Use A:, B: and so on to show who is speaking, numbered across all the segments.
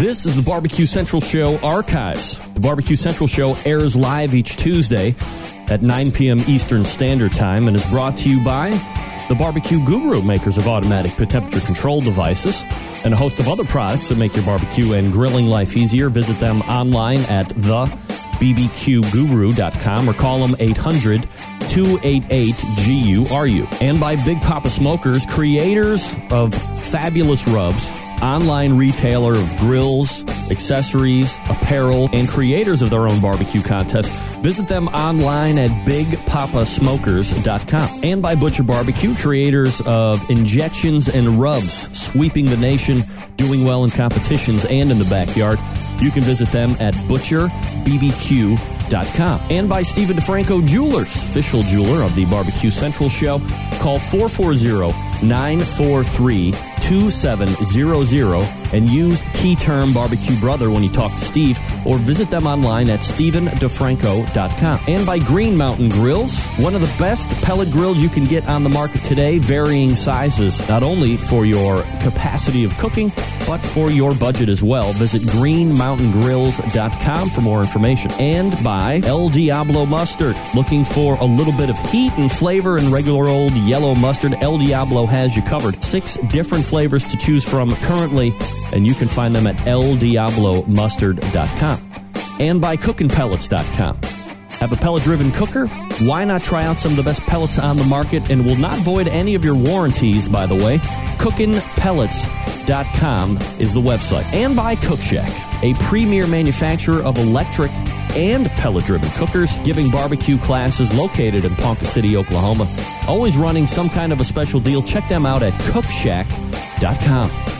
A: This is the Barbecue Central Show archives. The Barbecue Central Show airs live each Tuesday at 9 p.m. Eastern Standard Time and is brought to you by the Barbecue Guru, makers of automatic temperature control devices, and a host of other products that make your barbecue and grilling life easier. Visit them online at thebbqguru.com or call them 800 288 GURU. And by Big Poppa Smokers, creators of fabulous rubs online retailer of grills, accessories, apparel, and creators of their own barbecue contests. Visit them online at bigpoppasmokers.com. And by Butcher Barbecue, creators of injections and rubs, sweeping the nation, doing well in competitions and in the backyard. You can visit them at butcherbbq.com. And by Steven DiFranco Jewelers, official jeweler of the Barbecue Central Show. Call 440 943 2700 and use key term barbecue brother when you talk to Steve or visit them online at stevendifranco.com. And by Green Mountain Grills, one of the best pellet grills you can get on the market today, varying sizes, not only for your capacity of cooking, but for your budget as well. Visit greenmountaingrills.com for more information. And by El Diablo Mustard, looking for a little bit of heat and flavor in regular old yellow mustard, El Diablo has you covered. Six different flavors to choose from currently, and you can find them at eldiablomustard.com. And by cookinpellets.com. Have a pellet driven cooker? Why not try out some of the best pellets on the market and will not void any of your warranties, by the way? Cookinpellets.com is the website. And by Cookshack, a premier manufacturer of electric and pellet driven cookers, giving barbecue classes located in Ponca City, Oklahoma. Always running some kind of a special deal. Check them out at cookshack.com.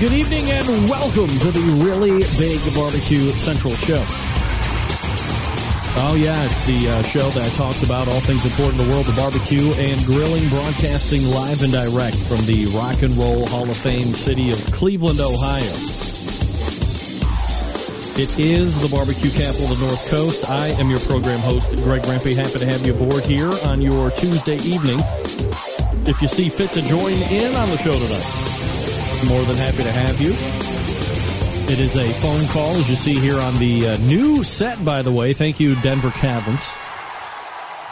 A: Good evening and welcome to the Really Big Barbecue Central Show. Oh, yeah, it's the uh, show that talks about all things important in the world of barbecue and grilling, broadcasting live and direct from the Rock and Roll Hall of Fame city of Cleveland, Ohio. It is the barbecue capital of the North Coast. I am your program host, Greg Rempe. Happy to have you aboard here on your Tuesday evening. If you see fit to join in on the show tonight, more than happy to have you. It is a phone call, as you see here on the uh, new set, by the way. Thank you, Denver Caverns.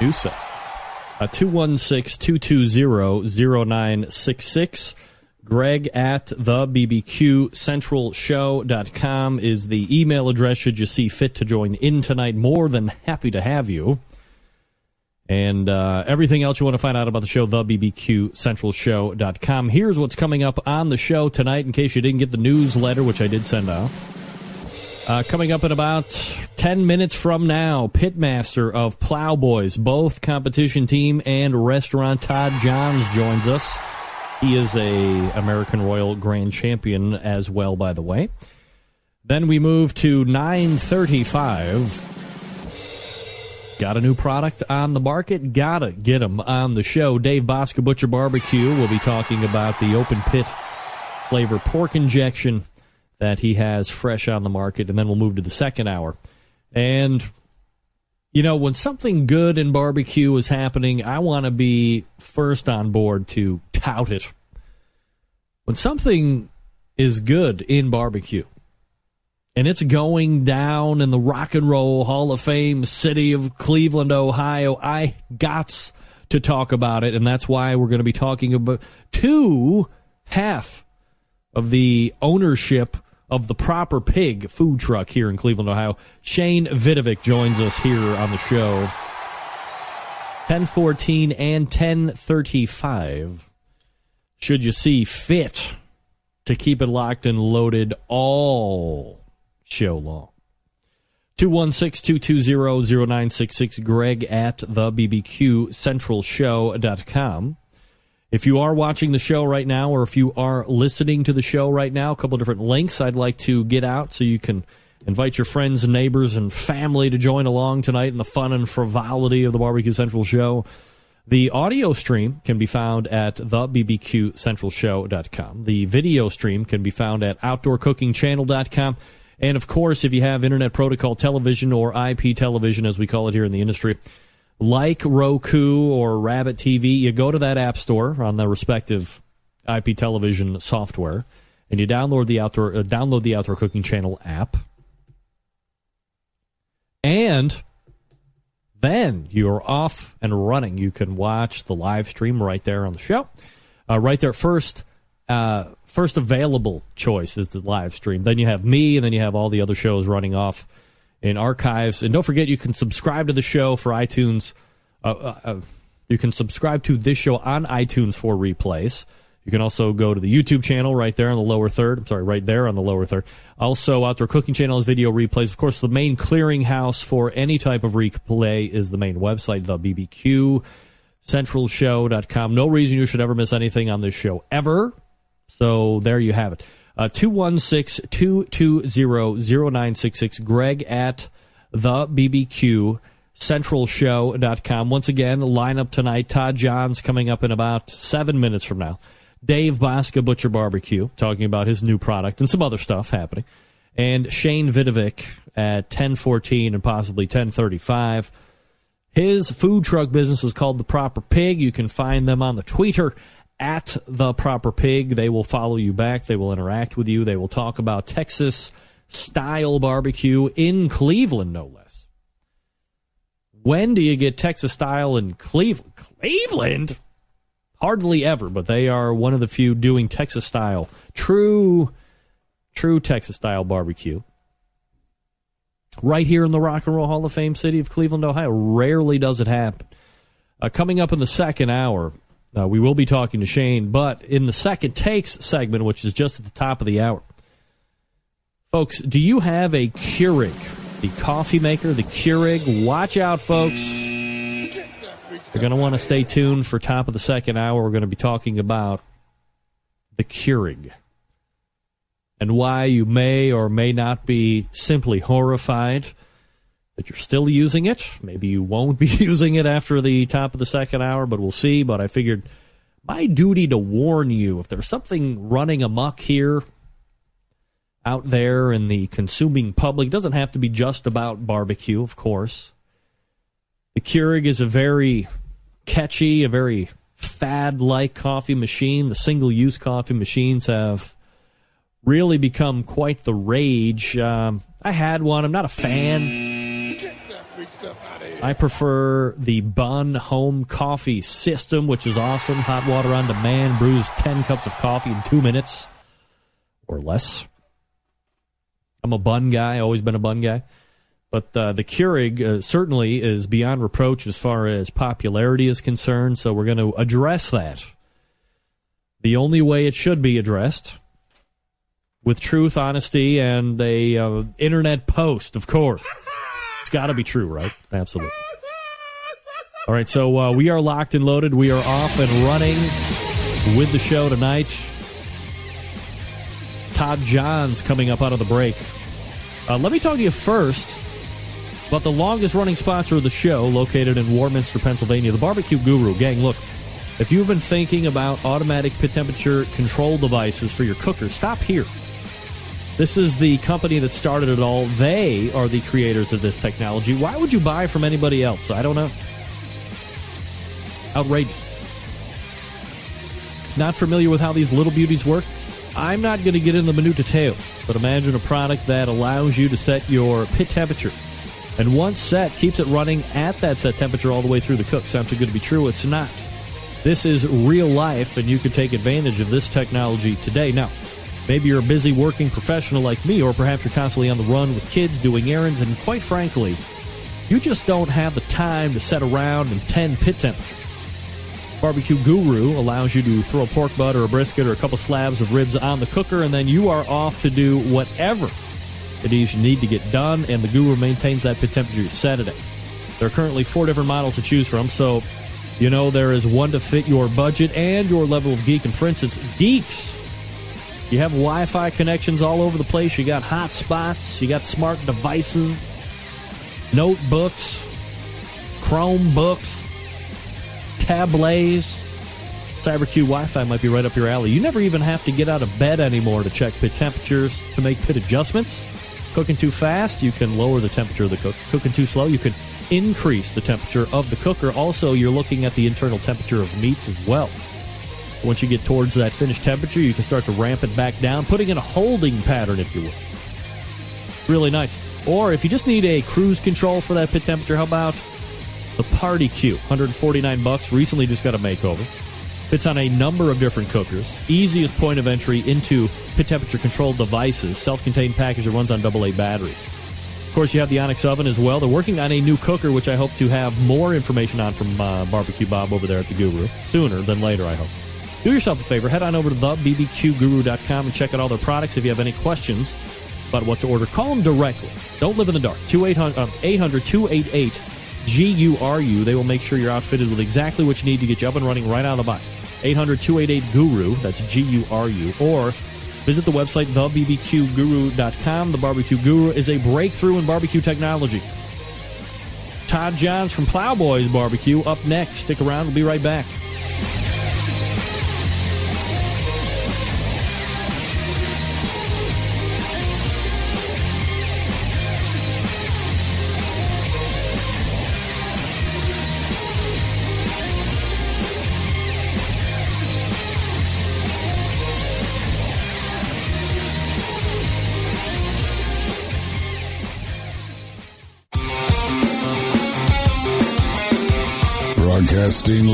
A: New set. Uh, 216 220 0966. Greg at the BBQ Central Show.com is the email address should you see fit to join in tonight. More than happy to have you. And uh, everything else you want to find out about the show, thebbqcentralshow.com. Here's what's coming up on the show tonight in case you didn't get the newsletter, which I did send out. Uh, coming up in about 10 minutes from now, Pitmaster of Plowboys, both competition team and restaurant Todd Johns joins us. He is a American Royal Grand Champion as well, by the way. Then we move to 935. Got a new product on the market? Gotta get them on the show. Dave Bouska Butcher Barbecue will be talking about the open pit flavor pork injection that he has fresh on the market, and then we'll move to the second hour. And, you know, when something good in barbecue is happening, I want to be first on board to tout it. When something is good in barbecue, and it's going down in the Rock and Roll Hall of Fame city of Cleveland, Ohio. I got to talk about it, and that's why we're going to be talking about two half of the ownership of the Proper Pig food truck here in Cleveland, Ohio. Shane Vidovic joins us here on the show. 1014 and 1035. Should you see fit to keep it locked and loaded all show long. 216-220-0966, greg at the bbqcentralshow.com. If you are watching the show right now or if you are listening to the show right now, a couple different links I'd like to get out so you can invite your friends and neighbors and family to join along tonight in the fun and frivolity of the Barbecue Central show. The audio stream can be found at thebbqcentralshow.com. The video stream can be found at outdoorcookingchannel.com. And of course, if you have Internet Protocol television or IP television, as we call it here in the industry, like Roku or Rabbit TV, you go to that app store on the respective IP television software, and you download the outdoor uh, download the Outdoor Cooking Channel app, and then you're off and running. You can watch the live stream right there on the show, uh, right there first. Uh, first available choice is the live stream. Then you have me, and then you have all the other shows running off in archives. And don't forget, you can subscribe to the show for iTunes. Uh, uh, uh, you can subscribe to this show on iTunes for replays. You can also go to the YouTube channel right there on the lower third. I'm sorry, right there on the lower third. Also, Outdoor Cooking Channel is video replays. Of course, the main clearinghouse for any type of replay is the main website, the BBQ centralshow.com. No reason you should ever miss anything on this show ever. So there you have it. Uh, 216 220 0966. Greg at the BBQ centralshow.com. Once again, lineup tonight. Todd Johns coming up in about seven minutes from now. Dave Bouska Butcher Barbecue talking about his new product and some other stuff happening. And Shane Vidovic at 1014 and possibly 1035. His food truck business is called The Proper Pig. You can find them on the Twitter at The Proper Pig. They will follow you back. They will interact with you. They will talk about Texas style barbecue in Cleveland, no less. When do you get Texas style in Cleveland? Cleveland? Hardly ever, but they are one of the few doing Texas style, true, true Texas style barbecue. Right here in the Rock and Roll Hall of Fame city of Cleveland, Ohio. Rarely does it happen. Uh, coming up in the second hour, uh, we will be talking to Shane, but in the second takes segment, which is just at the top of the hour, folks, do you have a Keurig, the coffee maker, the Keurig? Watch out, folks. You're going to want to stay tuned for top of the second hour. We're going to be talking about the Keurig and why you may or may not be simply horrified that you're still using it. Maybe you won't be using it after the top of the second hour, but we'll see. But I figured my duty to warn you if there's something running amok here out there in the consuming public. It doesn't have to be just about barbecue, of course. The Keurig is a very catchy, a very fad like coffee machine. The single use coffee machines have really become quite the rage. Um, I had one. I'm not a fan. I prefer the Bunn home coffee system, which is awesome. Hot water on demand, brews 10 cups of coffee in two minutes or less. I'm a Bunn guy, always been a Bunn guy. But uh, the Keurig uh, certainly is beyond reproach as far as popularity is concerned, so we're going to address that. The only way it should be addressed with truth, honesty, and a uh, internet post, of course. It's got to be true, right? Absolutely. All right, so uh, we are locked and loaded. We are off and running with the show tonight. Todd Johns coming up out of the break. Uh, let me talk to you first about the longest running sponsor of the show, located in Warminster, Pennsylvania, the Barbecue Guru. Gang, look, if you've been thinking about automatic pit temperature control devices for your cooker, stop here. This is the company that started it all. They are the creators of this technology. Why would you buy from anybody else? I don't know. Outrageous. Not familiar with how these little beauties work? I'm not going to get into the minute details, but imagine a product that allows you to set your pit temperature. And once set, keeps it running at that set temperature all the way through the cook. Sounds too good to be true. It's not. This is real life, and you can take advantage of this technology today. Now, maybe you're a busy working professional like me, or perhaps you're constantly on the run with kids doing errands, and quite frankly, you just don't have the time to set around and tend pit temperature. Barbecue Guru allows you to throw a pork butt or a brisket or a couple slabs of ribs on the cooker, and then you are off to do whatever it is you need to get done, and the Guru maintains that pit temperature you set it. There are currently four different models to choose from, so you know there is one to fit your budget and your level of geek. And for instance, geeks, you have Wi Fi connections all over the place, you got hotspots, you got smart devices, notebooks, Chromebooks, tablets. CyberQ Wi Fi might be right up your alley. You never even have to get out of bed anymore to check pit temperatures to make pit adjustments. Cooking too fast, you can lower the temperature of the cook. Cooking too slow, you can increase the temperature of the cooker. Also, you're looking at the internal temperature of meats as well. Once you get towards that finished temperature, you can start to ramp it back down, putting in a holding pattern, if you will. Really nice. Or if you just need a cruise control for that pit temperature, how about the Party Q? 149 bucks. Recently just got a makeover. Fits on a number of different cookers. Easiest point of entry into pit temperature controlled devices. Self contained package that runs on AA batteries. Of course, you have the Onyx oven as well. They're working on a new cooker, which I hope to have more information on from uh, Barbecue Bob over there at the Guru sooner than later, I hope. Do yourself a favor, head on over to thebbqguru.com and check out all their products. If you have any questions about what to order, call them directly. Don't live in the dark. 800 um, 288 GURU. They will make sure you're outfitted with exactly what you need to get you up and running right out of the box. 800 288 GURU. That's G U R U. Or visit the website, thebbqguru.com. The Barbecue Guru is a breakthrough in barbecue technology. Todd Johns from Plowboys Barbecue up next. Stick around. We'll be right back.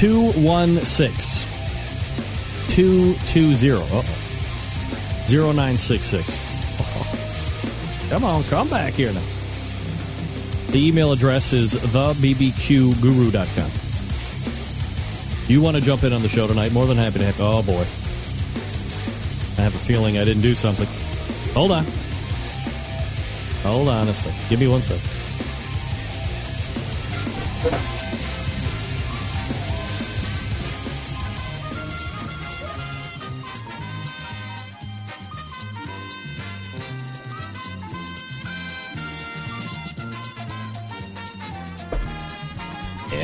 A: 216 220 uh-oh. 0966. Come on, come back here now. The email address is thebbqguru.com. You want to jump in on the show tonight? More than happy to have. Oh, boy. I have a feeling I didn't do something. Hold on. Hold on a sec. Give me one sec.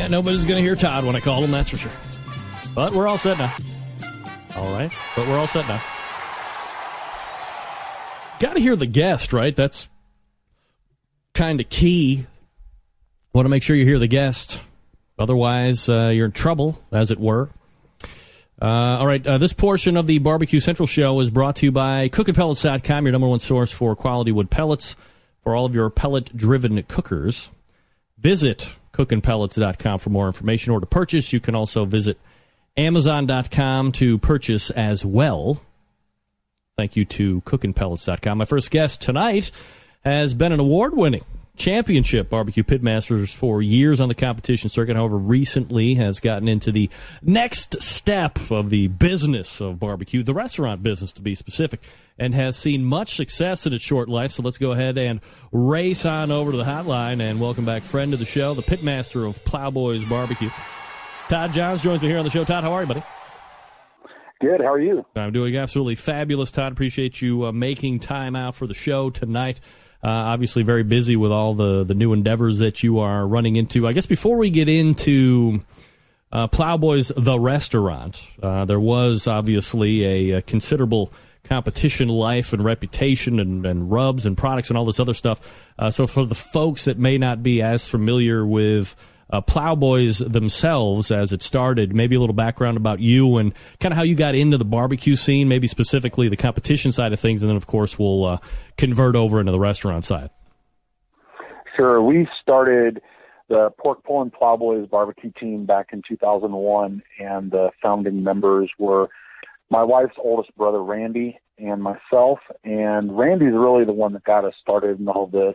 A: Yeah, nobody's going to hear Todd when I call him, that's for sure. But we're all set now. All right, but we're all set now. Got to hear the guest, right? That's kind of key. Want to make sure you hear the guest. Otherwise, uh, you're in trouble, as it were. Uh, all right, uh, this portion of the Barbecue Central show is brought to you by CookinPellets.com, your number one source for quality wood pellets for all of your pellet driven cookers. Visit cookinpellets.com for more information or to purchase. You can also visit amazon.com to purchase as well. Thank you to cookinpellets.com. My first guest tonight has been an award winning championship barbecue pitmasters for years on the competition circuit. However, recently has gotten into the next step of the business of barbecue, the restaurant business to be specific, and has seen much success in its short life. So let's go ahead and race on over to the hotline and welcome back friend of the show, the pitmaster of Plowboys Barbecue. Todd Johns joins me here on the show. Todd, how are you, buddy?
B: Good. How are you?
A: I'm doing absolutely fabulous, Todd. Appreciate you uh, making time out for the show tonight. Uh, obviously, very busy with all the, the new endeavors that you are running into. I guess before we get into uh, Plowboys, the restaurant, uh, there was obviously a, a, considerable competition life and reputation and, and, rubs and products and all this other stuff. Uh, so, for the folks that may not be as familiar with uh, Plowboys themselves as it started. Maybe a little background about you and kind of how you got into the barbecue scene, maybe specifically the competition side of things, and then of course we'll uh, convert over into the restaurant side.
B: Sure. We started the Pork Pulling Plowboys barbecue team back in 2001, and the founding members were my wife's oldest brother, Randy, and myself. And Randy's really the one that got us started in all this.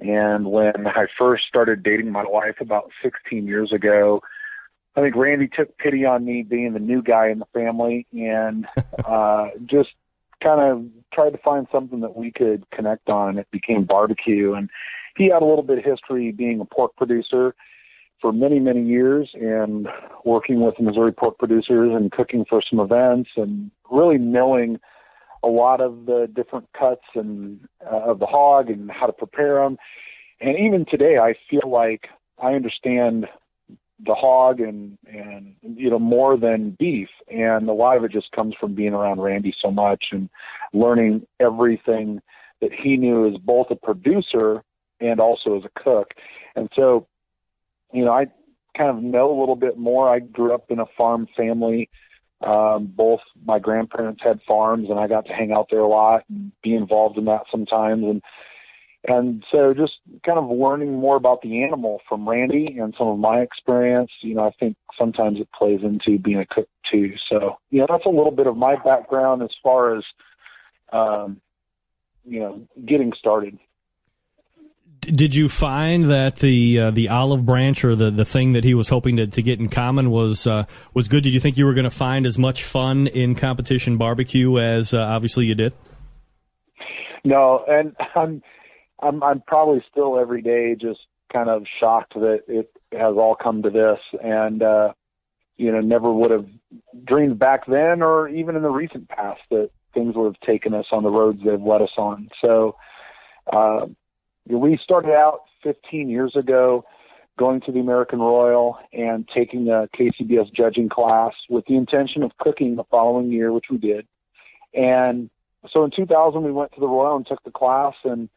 B: And when I first started dating my wife about 16 years ago, I think Randy took pity on me being the new guy in the family and uh, just kind of tried to find something that we could connect on. It became barbecue. And he had a little bit of history being a pork producer for many, many years and working with Missouri pork producers and cooking for some events and really knowing a lot of the different cuts and uh, of the hog and how to prepare them. And even today, I feel like I understand the hog and and you know more than beef. And a lot of it just comes from being around Randy so much and learning everything that he knew as both a producer and also as a cook. And so you know I kind of know a little bit more. I grew up in a farm family um, both my grandparents had farms, and I got to hang out there a lot and be involved in that sometimes. And and so just kind of learning more about the animal from Randy and some of my experience, you know, I think sometimes it plays into being a cook too. So, you know, that's a little bit of my background as far as, um, you know, getting started
A: did you find that the uh, the olive branch or the, the thing that he was hoping to, to get in common was uh, was good? Did you think you were going to find as much fun in competition barbecue as uh, obviously you did?
B: No, and I'm I'm I'm probably still every day just kind of shocked that it has all come to this, and uh, you know never would have dreamed back then or even in the recent past that things would have taken us on the roads they've led us on. So. Uh, we started out 15 years ago going to the American Royal and taking a KCBS judging class with the intention of cooking the following year, which we did. And so in 2000, we went to the Royal and took the class, and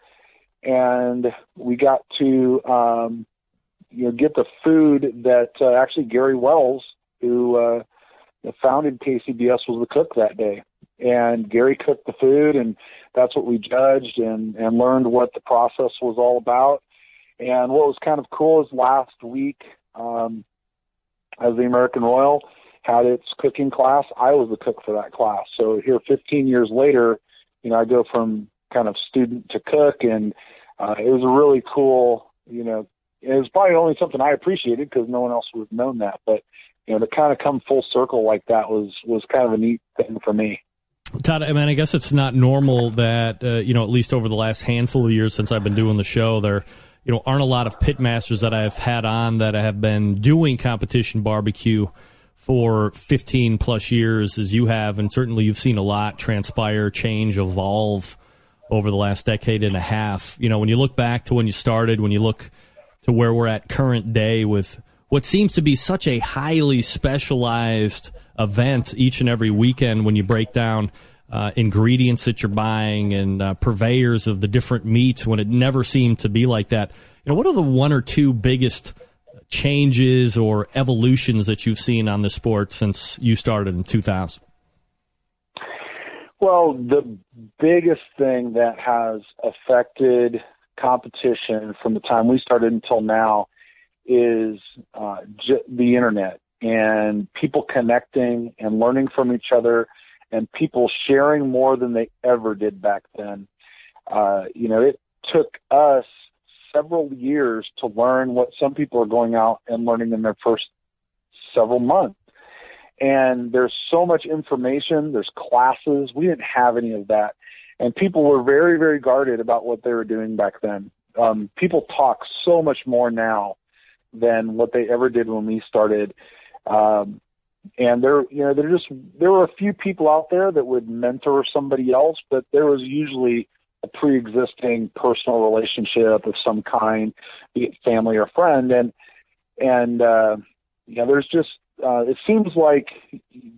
B: and we got to um, you know get the food that uh, actually Gary Wells, who uh, founded KCBS, was the cook that day and Gary cooked the food, and that's what we judged and and learned what the process was all about. And what was kind of cool is last week, um, as the American Royal had its cooking class, I was the cook for that class. So here, 15 years later, you know, I go from kind of student to cook, and uh, it was a really cool, you know, it was probably only something I appreciated because no one else would have known that, but you know, to kind of come full circle like that was was kind of a neat thing for me.
A: Todd, I mean, I guess it's not normal that uh, you know, at least over the last handful of years since I've been doing the show, there you know aren't a lot of pit masters that I've had on that have been doing competition barbecue for 15 plus years as you have, and certainly you've seen a lot transpire, change, evolve over the last decade and a half. You know, when you look back to when you started, when you look to where we're at current day with what seems to be such a highly specialized event each and every weekend when you break down uh, ingredients that you're buying and uh, purveyors of the different meats when it never seemed to be like that. You know, what are the one or two biggest changes or evolutions that you've seen on the sport since you started in 2000?
B: Well, the biggest thing that has affected competition from the time we started until now is uh, j- the internet and people connecting and learning from each other and people sharing more than they ever did back then. Uh, you know, it took us several years to learn what some people are going out and learning in their first several months. And there's so much information, there's classes. We didn't have any of that. And people were very, very guarded about what they were doing back then. Um, people talk so much more now than what they ever did when we started. Um, and there, you know, there just there were a few people out there that would mentor somebody else, but there was usually a pre-existing personal relationship of some kind, be it family or friend, and and uh, you know, there's just uh, it seems like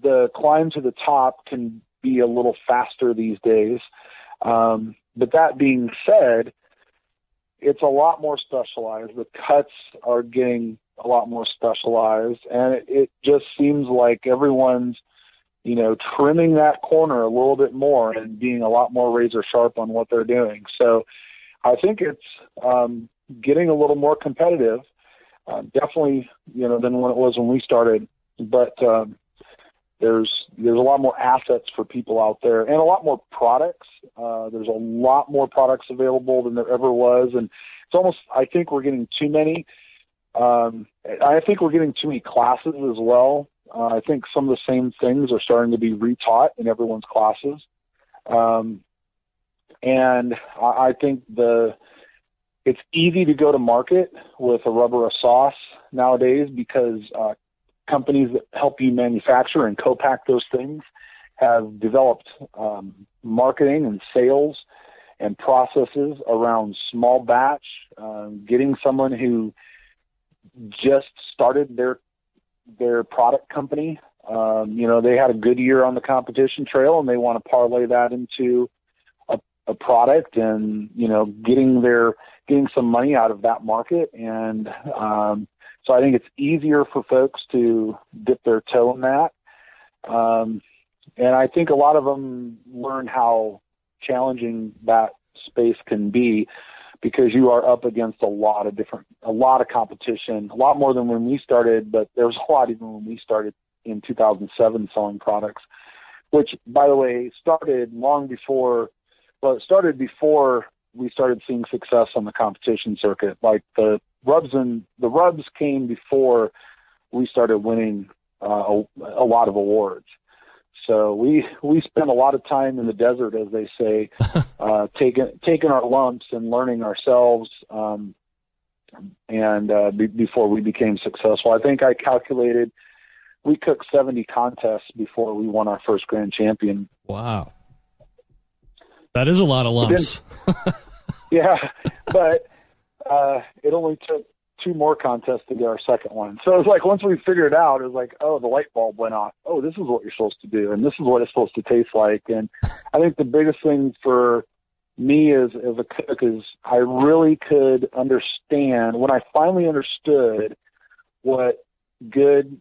B: the climb to the top can be a little faster these days. Um, but that being said, it's a lot more specialized. The cuts are getting a lot more specialized, and it, it just seems like everyone's you know, trimming that corner a little bit more and being a lot more razor sharp on what they're doing. So I think it's um, getting a little more competitive, uh, definitely, you know, than when it was when we started. But um, there's there's a lot more assets for people out there and a lot more products. Uh, there's a lot more products available than there ever was, and it's almost I think we're getting too many. Um, I think we're getting too many classes as well. Uh, I think some of the same things are starting to be retaught in everyone's classes. Um, and I, I think the it's easy to go to market with a rubber a sauce nowadays because uh, companies that help you manufacture and co-pack those things have developed um, marketing and sales and processes around small batch, um, getting someone who just started their their product company. Um, you know, they had a good year on the competition trail, and they want to parlay that into a, a product, and you know, getting their getting some money out of that market. And um, so, I think it's easier for folks to dip their toe in that. Um, and I think a lot of them learn how challenging that space can be because you are up against a lot of different, a lot of competition, a lot more than when we started, but there was a lot even when we started in 2007 selling products, which, by the way, started long before, well, it started before we started seeing success on the competition circuit. Like the rubs and the rubs came before we started winning uh, a, a lot of awards. So we we spent a lot of time in the desert, as they say, uh, taking taking our lumps and learning ourselves. Um, and uh, be, before we became successful, I think I calculated we cooked 70 contests before we won our first grand champion.
A: Wow, that is a lot of lumps.
B: yeah, but uh, it only took two more contests to get our second one. So it was like once we figured it out, it was like, oh, the light bulb went off. Oh, this is what you're supposed to do, and this is what it's supposed to taste like. And I think the biggest thing for me as as a cook is I really could understand when I finally understood what good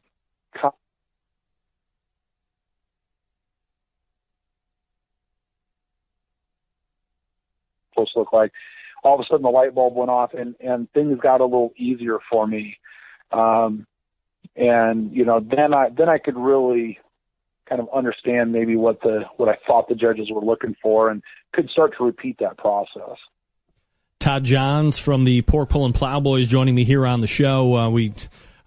B: supposed to look like all of a sudden the light bulb went off and and things got a little easier for me. Um and you know then i then i could really kind of understand maybe what the what i thought the judges were looking for and could start to repeat that process.
A: Todd johns from the pork Pull pulling plowboys joining me here on the show. Uh, we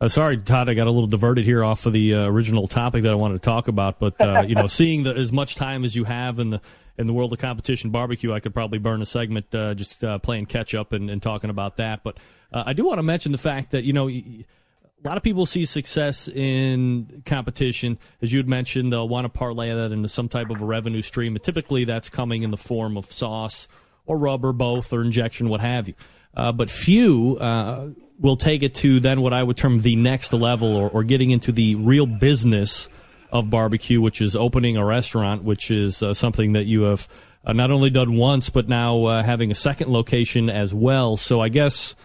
A: uh, sorry, Todd, I got a little diverted here off of the uh, original topic that I wanted to talk about. But uh, you know, seeing the, as much time as you have in the in the world of competition barbecue, I could probably burn a segment uh, just uh, playing catch up and, and, talking about that. But uh, I do want to mention the fact that you know. A lot of people see success in competition. As you had mentioned, they'll want to parlay that into some type of a revenue stream. But typically, that's coming in the form of sauce or rubber, both, or injection, what have you. Uh, but few uh, will take it to then what I would term the next level or, or getting into the real business of barbecue, which is opening a restaurant, which is uh, something that you have uh, not only done once, but now uh, having a second location as well. So I guess,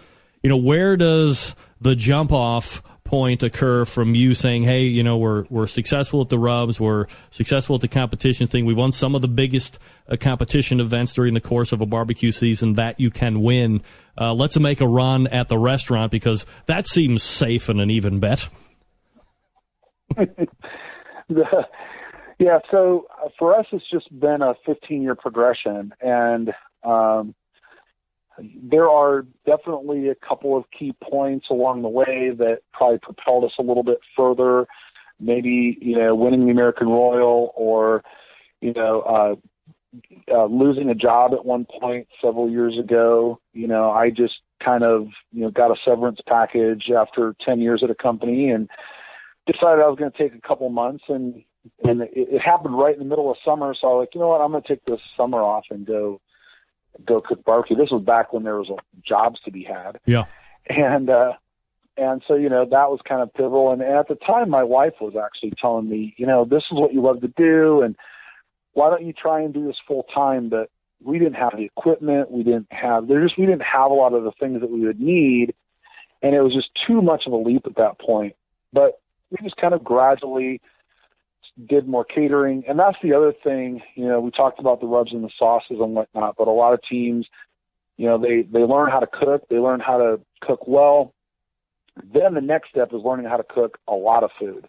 A: you know, where does the jump off point occur from you saying, "Hey, you know, we're we're successful at the rubs, we're successful at the competition thing. We won some of the biggest uh, competition events during the course of a barbecue season that you can win. Uh, let's make a run at the restaurant because that seems safe and an even bet."
B: the, yeah, so uh, for us, it's just been a 15 year progression, and um, there are definitely a couple of key points along the way that probably propelled us a little bit further. Maybe you know, winning the American Royal, or you know, uh, uh, losing a job at one point several years ago. You know, I just kind of you know got a severance package after 10 years at a company and decided I was going to take a couple months, and and it, it happened right in the middle of summer. So I was like, you know what, I'm going to take this summer off and go go cook barbecue. This was back when there was a, jobs to be had.
A: Yeah,
B: and uh, and so you know that was kind of pivotal. And, and at the time, my wife was actually telling me, you know, this is what you love to do, and why don't you try and do this full time? But we didn't have the equipment. We didn't have there just we didn't have a lot of the things that we would need and it was just too much of a leap at that point. But we just kind of gradually did more catering, and that's the other thing. You know, we talked about the rubs and the sauces and whatnot, but a lot of teams, you know, they they learn how to cook, they learn how to cook well. Then the next step is learning how to cook a lot of food,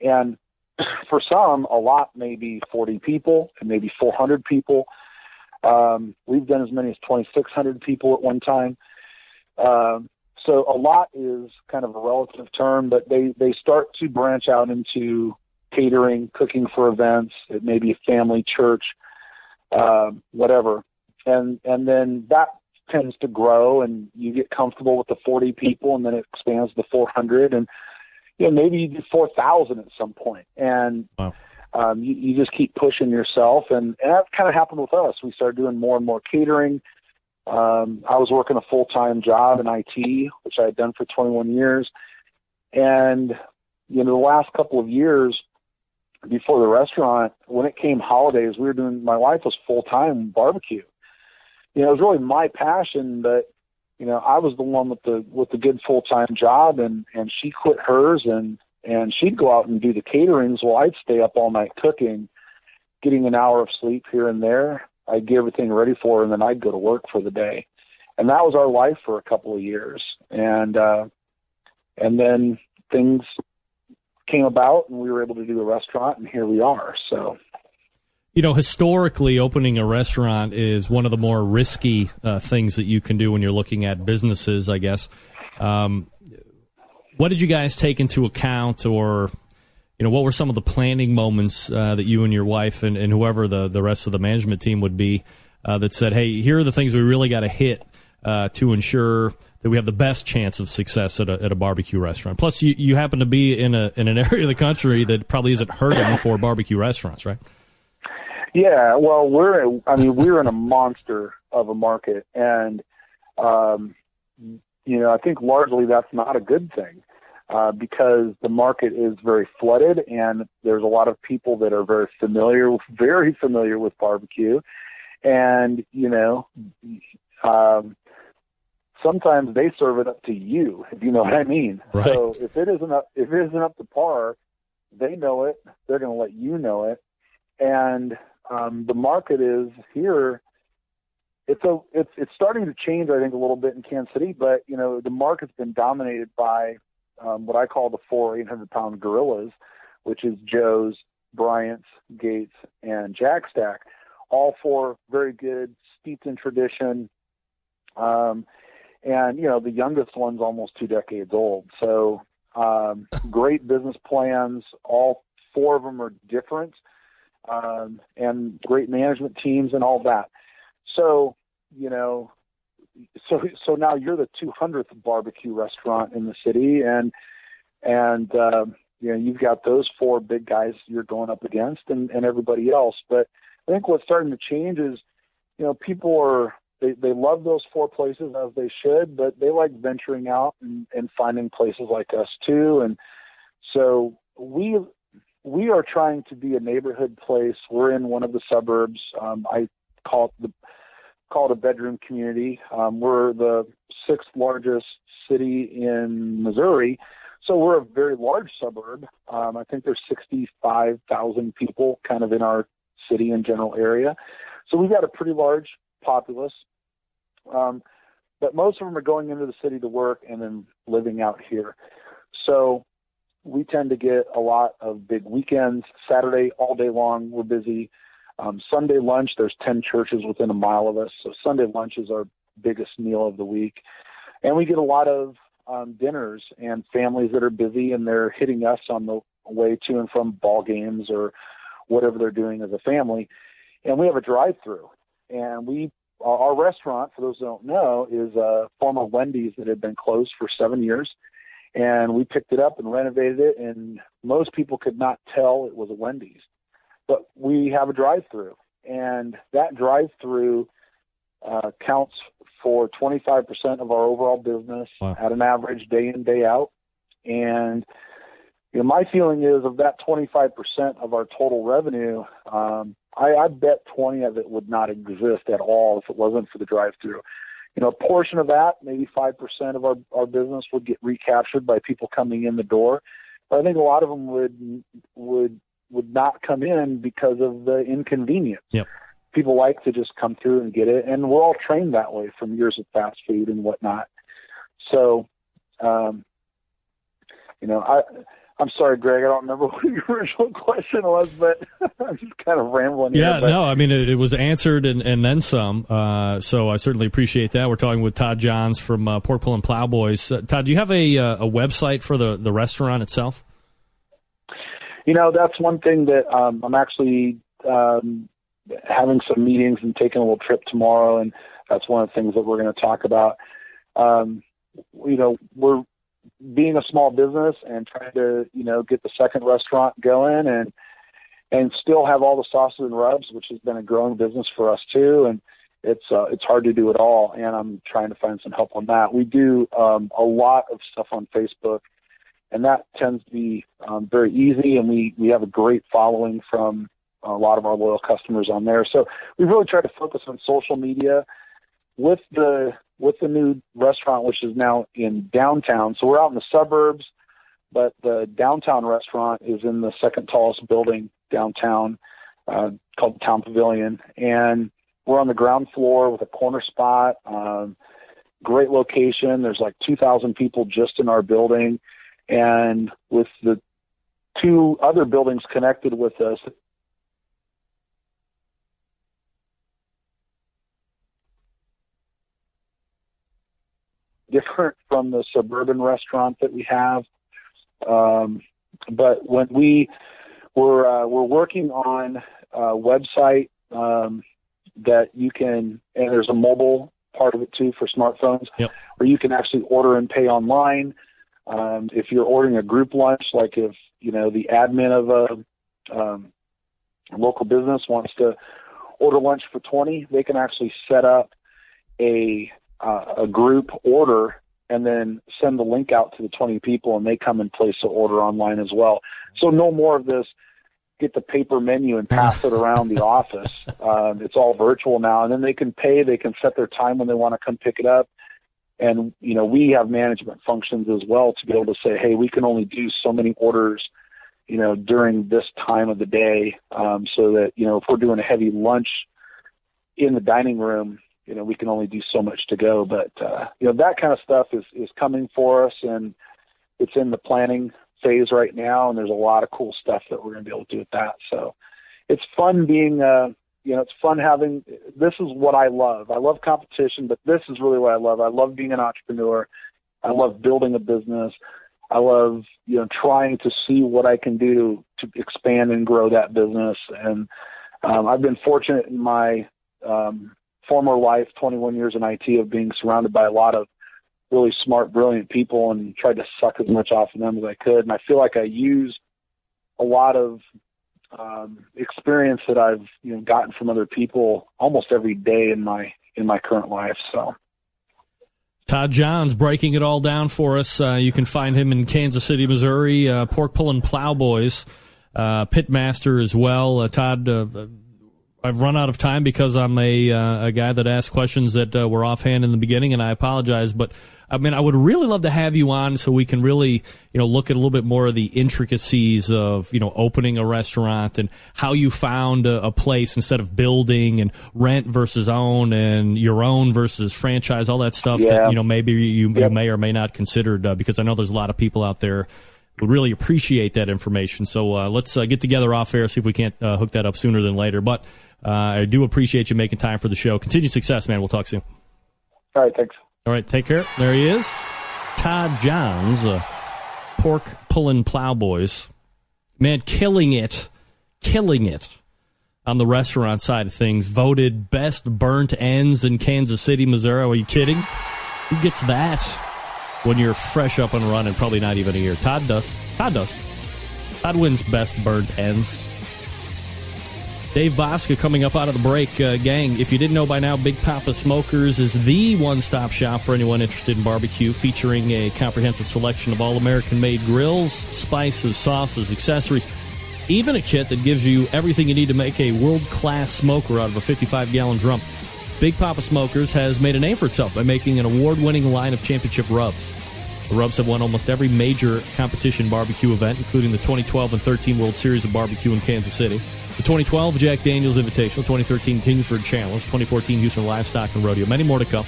B: and for some, a lot may be 40 people and maybe 400 people. Um, we've done as many as 2,600 people at one time. Um, so a lot is kind of a relative term, but they, they start to branch out into catering, cooking for events. It may be a family, church, uh, whatever. And, and then that tends to grow and you get comfortable with the 40 people and then it expands to 400 and, you know, maybe you do 4,000 at some point. And, wow. um, you, you just keep pushing yourself. And, and that kind of happened with us. We started doing more and more catering. Um, I was working a full time job in IT, which I had done for 21 years. And, you know, the last couple of years before the restaurant, when it came holidays, we were doing, my wife was full time barbecue. You know, it was really my passion, but, you know, I was the one with the, with the good full time job and, and she quit hers and, and she'd go out and do the caterings while I'd stay up all night cooking, getting an hour of sleep here and there. I'd get everything ready for her, and then I'd go to work for the day. And that was our life for a couple of years. And uh, and then things came about, and we were able to do a restaurant, and here we are. So.
A: You know, historically, opening a restaurant is one of the more risky uh, things that you can do when you're looking at businesses, I guess. Um, what did you guys take into account, or you know, what were some of the planning moments uh, that you and your wife and, and whoever the, the rest of the management team would be uh, that said, hey, here are the things we really got to hit uh, to ensure that we have the best chance of success at a, at a barbecue restaurant. Plus, you, you happen to be in a in an area of the country that probably isn't hurting for barbecue restaurants, right?
B: Yeah, well, we're I mean we're in a monster of a market, and um, you know I think largely that's not a good thing uh, because the market is very flooded and there's a lot of people that are very familiar, very familiar with barbecue. And, you know, um, sometimes they serve it up to you, if you know what I mean.
A: Right.
B: So if it isn't up, if it isn't up to par, they know it. They're going to let you know it. And um, the market is here. It's a it's it's starting to change, I think, a little bit in Kansas City. But you know, the market's been dominated by um, what I call the four 800 pound gorillas, which is Joe's, Bryant's, Gates, and Jack Stack. All four very good, steeped in tradition. Um, and, you know, the youngest one's almost two decades old. So um, great business plans. All four of them are different um, and great management teams and all that. So, you know, so so now you're the 200th barbecue restaurant in the city, and and uh, you know you've got those four big guys you're going up against, and and everybody else. But I think what's starting to change is, you know, people are they they love those four places as they should, but they like venturing out and, and finding places like us too, and so we we are trying to be a neighborhood place. We're in one of the suburbs. Um, I call it the call it a bedroom community. Um, we're the sixth largest city in Missouri, so we're a very large suburb. Um, I think there's 65,000 people kind of in our city and general area. So we've got a pretty large populace. Um, but most of them are going into the city to work and then living out here. So we tend to get a lot of big weekends. Saturday all day long, we're busy. Um, Sunday lunch, there's 10 churches within a mile of us. So Sunday lunch is our biggest meal of the week. And we get a lot of um, dinners and families that are busy and they're hitting us on the way to and from ball games or whatever they're doing as a family. And we have a drive through. And we, our restaurant, for those who don't know, is a former Wendy's that had been closed for seven years. And we picked it up and renovated it. And most people could not tell it was a Wendy's but we have a drive-through, and that drive-through uh, counts for 25% of our overall business wow. at an average day in day out. And you know, my feeling is of that 25% of our total revenue, um, I, I bet 20 of it would not exist at all if it wasn't for the drive-through. you know, a portion of that, maybe five percent of our our business would get recaptured by people coming in the door. But I think a lot of them would would would not come in because of the inconvenience.
A: Yep.
B: People like to just come through and get it, and we're all trained that way from years of fast food and whatnot. So, um, you know, I I'm sorry, Greg. I don't remember what your original question was, but I'm just kind of rambling.
A: Yeah,
B: here,
A: no, I mean it, it, was answered and, and then some. Uh, so I certainly appreciate that. We're talking with Todd Johns from uh, Pork Pulling Plowboys. Uh, Todd, do you have a uh, a website for the the restaurant itself?
B: You know, that's one thing that um, I'm actually um, having some meetings and taking a little trip tomorrow, and that's one of the things that we're going to talk about. Um, you know, we're being a small business and trying to you know get the second restaurant going and and still have all the sauces and rubs, which has been a growing business for us too. And it's uh, it's hard to do it all, and I'm trying to find some help on that. We do um, a lot of stuff on Facebook, and that tends to be um, very easy, and we we have a great following from a lot of our loyal customers on there. So we really try to focus on social media with the with the new restaurant, which is now in downtown. So we're out in the suburbs, but the downtown restaurant is in the second tallest building downtown uh, called Town Pavilion. And we're on the ground floor with a corner spot. Um, great location. There's like 2,000 people just in our building. And with the two other buildings connected with us, different from the suburban restaurant that we have. Um, but when we were uh, we're working on a website um, that you can, and there's a mobile part of it too for smartphones,
A: yep.
B: where you can actually order and pay online. Um, if you're ordering a group lunch, like if you know the admin of a um, local business wants to order lunch for 20, they can actually set up a uh, a group order and then send the link out to the 20 people and they come and place the order online as well. So no more of this get the paper menu and pass it around the office. Um, it's all virtual now. And then they can pay, they can set their time when they want to come pick it up. And, you know, we have management functions as well to be able to say, hey, we can only do so many orders, you know, during this time of the day. Um, so that, you know, if we're doing a heavy lunch in the dining room, you know we can only do so much to go. But uh you know that kind of stuff is is coming for us and it's in the planning phase right now and there's a lot of cool stuff that we're going to be able to do with that. So it's fun being uh you know it's fun having this is what i love. I love competition but this is really what i love. I love being an entrepreneur. I love building a business. I love you know trying to see what i can do to expand and grow that business. And um, i've been fortunate in my um, former life, 21 years in IT, of being surrounded by a lot of really smart, brilliant people and tried to suck as much off of them as I could. And I feel like I use a lot of um, experience that I've you know gotten from other people almost every day in my in my current life. So.
A: Todd Johns breaking it all down for us. Uh, you can find him in Kansas City, Missouri. Uh, pork pulling plowboys, uh, pitmaster as well. Uh, Todd, uh, I've run out of time because I'm a uh, a guy that asks questions that uh, were offhand in the beginning, and I apologize. But I mean, I would really love to have you on so we can really, you know, look at a little bit more of the intricacies of, you know, opening a restaurant and how you found a, a place instead of building and rent versus own and your own versus franchise, all that stuff
B: yeah.
A: that you know maybe you,
B: yep.
A: you may or may not considered uh, because I know there's a lot of people out there would really appreciate that information. So uh, let's uh, get together off air, see if we can't uh, hook that up sooner than later. But uh, I do appreciate you making time for the show. Continued success, man. We'll talk soon.
B: All right, thanks.
A: All right, take care. There he is, Todd Johns, uh, pork pulling plowboys. Man, killing it, killing it on the restaurant side of things. Voted best burnt ends in Kansas City, Missouri. Are you kidding? Who gets that when you're fresh up and running? Probably not even a year. Todd does. Todd does. Todd wins best burnt ends. Dave Bouska coming up out of the break. Uh, gang, if you didn't know by now, Big Poppa Smokers is the one stop shop for anyone interested in barbecue, featuring a comprehensive selection of all American made grills, spices, sauces, accessories, even a kit that gives you everything you need to make a world class smoker out of a 55 gallon drum. Big Poppa Smokers has made a name for itself by making an award winning line of championship rubs. The rubs have won almost every major competition barbecue event, including the 2012 and 13 World Series of Barbecue in Kansas City, the 2012 Jack Daniels Invitational, 2013 Kingsford Challenge, 2014 Houston Livestock and Rodeo. Many more to come.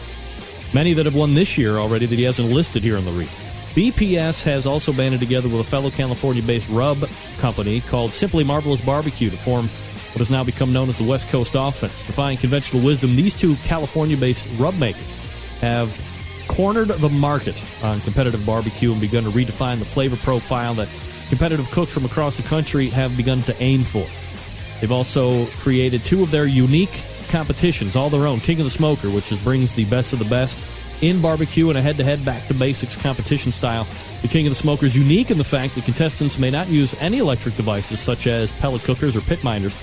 A: Many that have won this year already that he hasn't listed here on the read. BPS has also banded together with a fellow California based rub company called Simply Marvelous Barbecue to form what has now become known as the West Coast Offense. Defying conventional wisdom, these two California based rub makers have cornered the market on competitive barbecue and begun to redefine the flavor profile that competitive cooks from across the country have begun to aim for. They've also created two of their unique competitions, all their own King of the Smoker, which is, brings the best of the best in barbecue and a head to head back to basics competition style. The King of the Smoker is unique in the fact that contestants may not use any electric devices such as pellet cookers or pit minders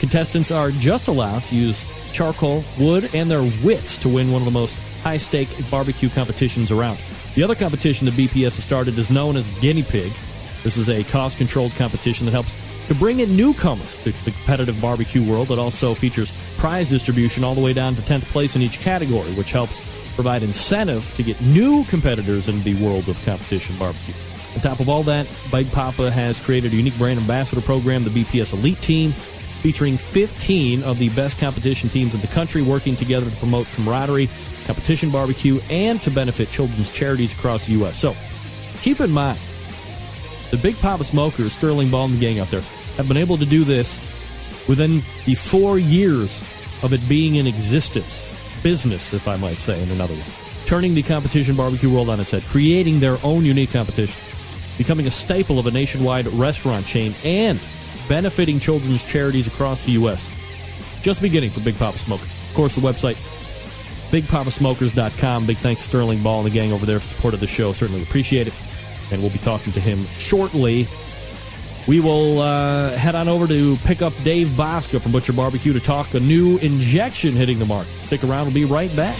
A: Contestants are just allowed to use charcoal, wood, and their wits to win one of the most high stake barbecue competitions around. The other competition that BPS has started is known as Guinea Pig. This is a cost controlled competition that helps to bring in newcomers to the competitive barbecue world that also features prize distribution all the way down to 10th place in each category, which helps provide incentive to get new competitors into the world of competition barbecue. On top of all that, Big Poppa has created a unique brand ambassador program, the BPS Elite Team, featuring 15 of the best competition teams in the country working together to promote camaraderie, competition barbecue, and to benefit children's charities across the U.S. So keep in mind, the Big Poppa Smokers, Sterling Ball and the gang out there, have been able to do this within the four years of it being in existence. Business, if I might say, in another way. Turning the competition barbecue world on its head, creating their own unique competition, becoming a staple of a nationwide restaurant chain, and benefiting children's charities across the U.S. Just beginning for Big Poppa Smokers. Of course, the website, bigpoppasmokers.com. Big thanks to Sterling Ball and the gang over there for support of the show. Certainly appreciate it. And we'll be talking to him shortly. We will uh, head on over to pick up Dave Bouska from Butcher Barbecue to talk a new injection hitting the market. Stick around, we'll be right back.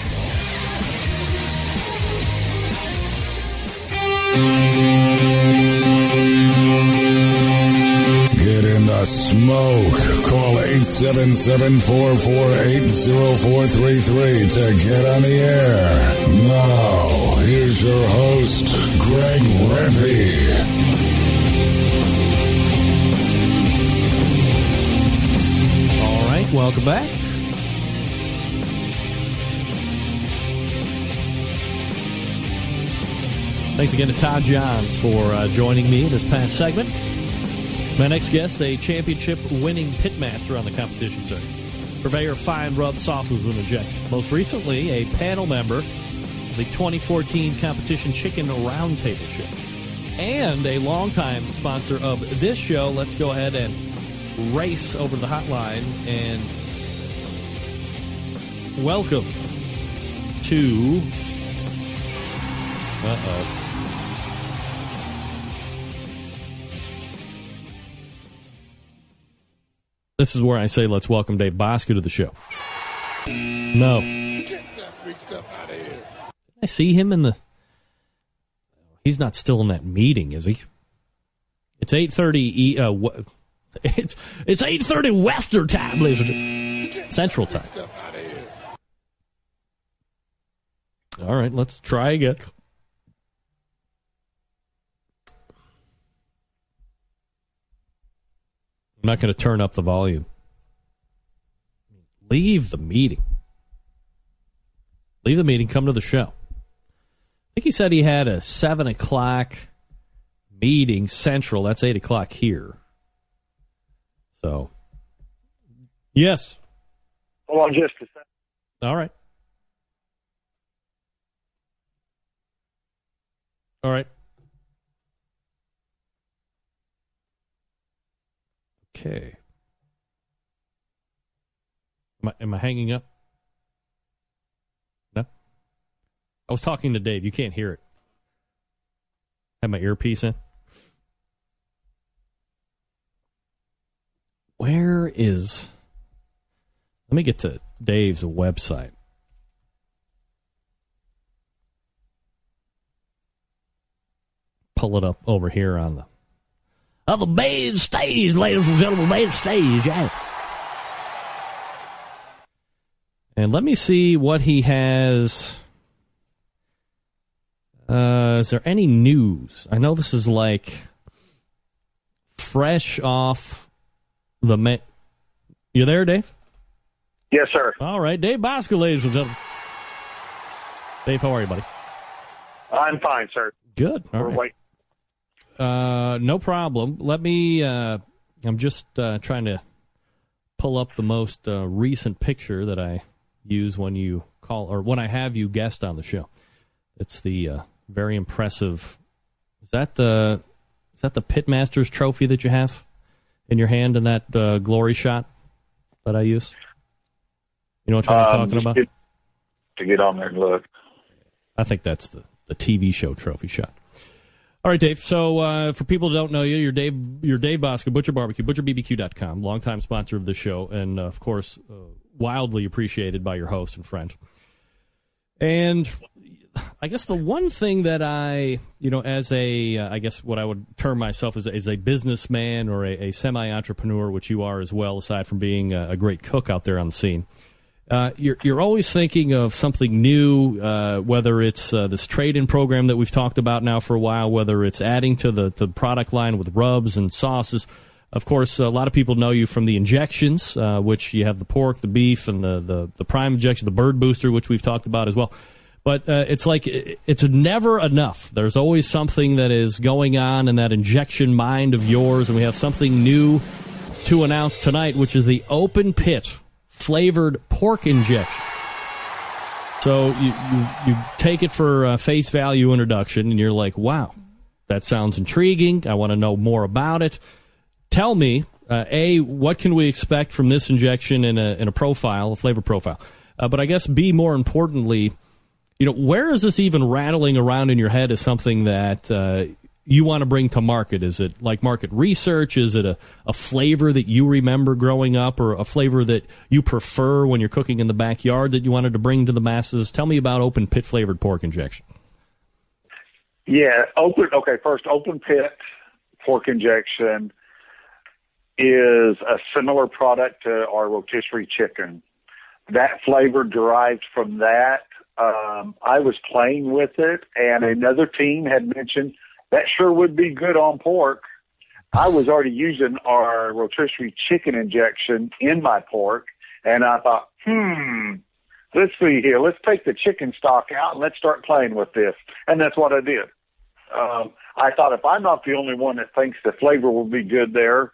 C: Get in the smoke. Call 877-448-0433 to get on the air. Now, here's your host, Greg Rempe.
A: Welcome back. Thanks again to Todd Johns for uh, joining me in this past segment. My next guest, a championship winning pitmaster on the competition circuit, purveyor of fine rub sauces and injections. Most recently, a panel member of the 2014 competition chicken roundtable show, and a longtime sponsor of this show. Let's go ahead and race over the hotline and welcome to. Uh oh. This is where I say let's welcome Dave Bouska to the show. No. I see him in the. He's not still in that meeting, is he? It's eight thirty. Uh, it's it's eight thirty Western time, gentlemen. Central time. All right, let's try again. I'm not going to turn up the volume. Leave the meeting. Leave the meeting. Come to the show. I think he said he had a seven o'clock meeting central. That's eight o'clock here. So, yes.
B: Hold on just a second.
A: All right. All right. Okay. Am I, am I hanging up? No. I was talking to Dave. You can't hear it. Have my earpiece in. Where is. Let me get to Dave's website. Pull it up over here on the on the main stage, ladies and gentlemen, main stage, yeah. And let me see what he has. Uh, is there any news? I know this is like fresh off the. Ma- you there, Dave?
D: Yes, sir.
A: All right, Dave Bouska, ladies and gentlemen. Dave, how are you, buddy?
D: I'm fine, sir.
A: Good. All
D: We're
A: right. Uh, no problem. Let me. Uh, I'm just uh, trying to pull up the most uh, recent picture that I use when you call or when I have you guest on the show. It's the uh, very impressive. Is that the is that the Pitmasters trophy that you have in your hand in that uh, glory shot that I use? You know what I'm
D: Um,
A: talking about?
D: get- to get on there and look.
A: I think that's the, the TV show trophy shot. All right, Dave. So uh, for people who don't know you, you're Dave. You're Dave Bouska, Butcher Barbecue, ButcherBBQ.com, longtime sponsor of the show, and uh, of course, uh, wildly appreciated by your host and friend. And I guess the one thing that I, you know, as a, uh, I guess what I would term myself as, a- as a businessman or a, a semi-entrepreneur, which you are as well, aside from being a, a great cook out there on the scene. Uh, you're you're always thinking of something new, uh, whether it's uh, this trade-in program that we've talked about now for a while, whether it's adding to the the product line with rubs and sauces. Of course, a lot of people know you from the injections, uh, which you have the pork, the beef, and the, the the prime injection, the bird booster, which we've talked about as well. But uh, it's like it's never enough. There's always something that is going on in that injection mind of yours, and we have something new to announce tonight, which is the open pit flavored pork injection. So you, you, you take it for uh, face value introduction, and you're like, wow, that sounds intriguing. I want to know more about it. Tell me, uh, A, what can we expect from this injection in a, in a profile, a flavor profile? Uh, but I guess B, more importantly, you know, where is this even rattling around in your head as something that uh, you want to bring to market? Is it like market research? Is it a, a flavor that you remember growing up or a flavor that you prefer when you're cooking in the backyard that you wanted to bring to the masses? Tell me about open pit flavored pork injection.
D: Yeah, open. Okay, first, open pit pork injection is a similar product to our rotisserie chicken. That flavor derived from that. Um, I was playing with it, and another team had mentioned that sure would be good on pork. I was already using our rotisserie chicken injection in my pork, and I thought, hmm, let's see here. Let's take the chicken stock out and let's start playing with this. And that's what I did. Um, I thought if I'm not the only one that thinks the flavor will be good there,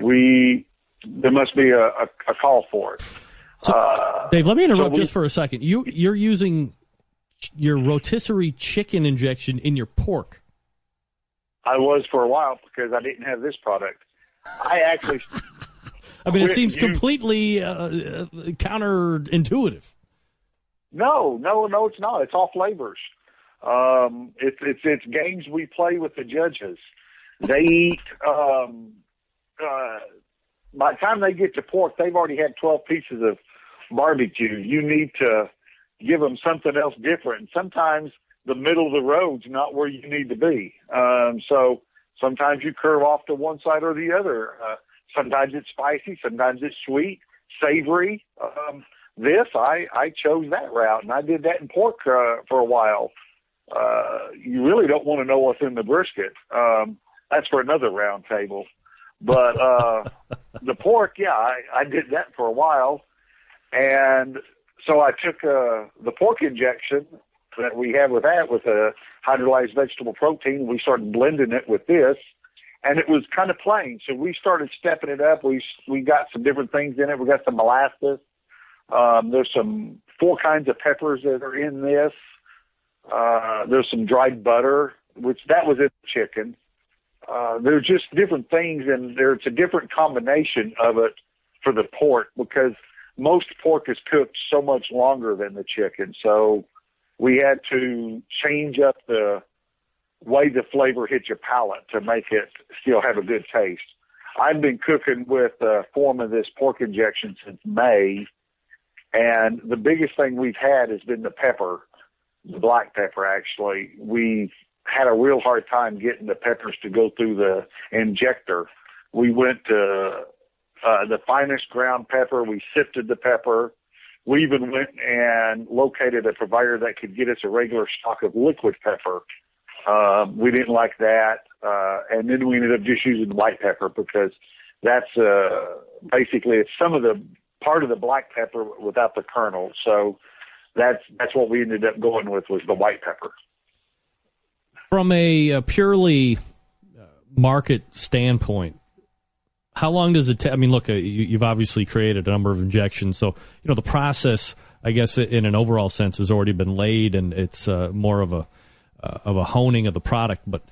D: we there must be a, a, a call for it. Uh,
A: Dave, let me interrupt
D: so we-
A: just for a second. You you're using your rotisserie chicken injection in your pork.
D: I was for a while because I didn't have this product. I actually
A: I mean, it seems completely uh, uh, counterintuitive.
D: No, no, no, it's not. It's all flavors. Um, it's it's it's games we play with the judges. They eat. Um, uh, by the time they get to pork, they've already had twelve pieces of barbecue. You need to give them something else different. Sometimes the middle of the road's not where you need to be. Um, so sometimes you curve off to one side or the other. Uh, sometimes it's spicy. Sometimes it's sweet, savory. Um, this I I chose that route, and I did that in pork uh, for a while. Uh, you really don't want to know what's in the brisket. Um, that's for another round table. But uh, the pork, yeah, I, I did that for a while, and so I took uh, the pork injection that we have with that with a hydrolyzed vegetable protein. We started blending it with this, and it was kind of plain. So we started stepping it up. We we got some different things in it. We got some molasses. Um, there's some four kinds of peppers that are in this. Uh, there's some dried butter, which that was in the chicken. Uh, there's just different things, and there's a different combination of it for the pork because most pork is cooked so much longer than the chicken. So we had to change up the way the flavor hits your palate to make it still have a good taste. I've been cooking with a form of this pork injection since May, and the biggest thing we've had has been the pepper, the black pepper. Actually, we've had a real hard time getting the peppers to go through the injector. We went to uh, the finest ground pepper. We sifted the pepper. we even went and located a provider that could get us a regular stock of liquid pepper. Um, we didn't like that, uh, and then we ended up just using white pepper because that's uh, basically it's some of the part of the black pepper without the kernel. So that's that's what we ended up going with was the white pepper.
A: From a, a purely uh, market standpoint, how long does it take? I mean, look, uh, you, have obviously created a number of injections, so you know the process. I guess in an overall sense has already been laid, and it's uh, more of a uh, of a honing of the product. But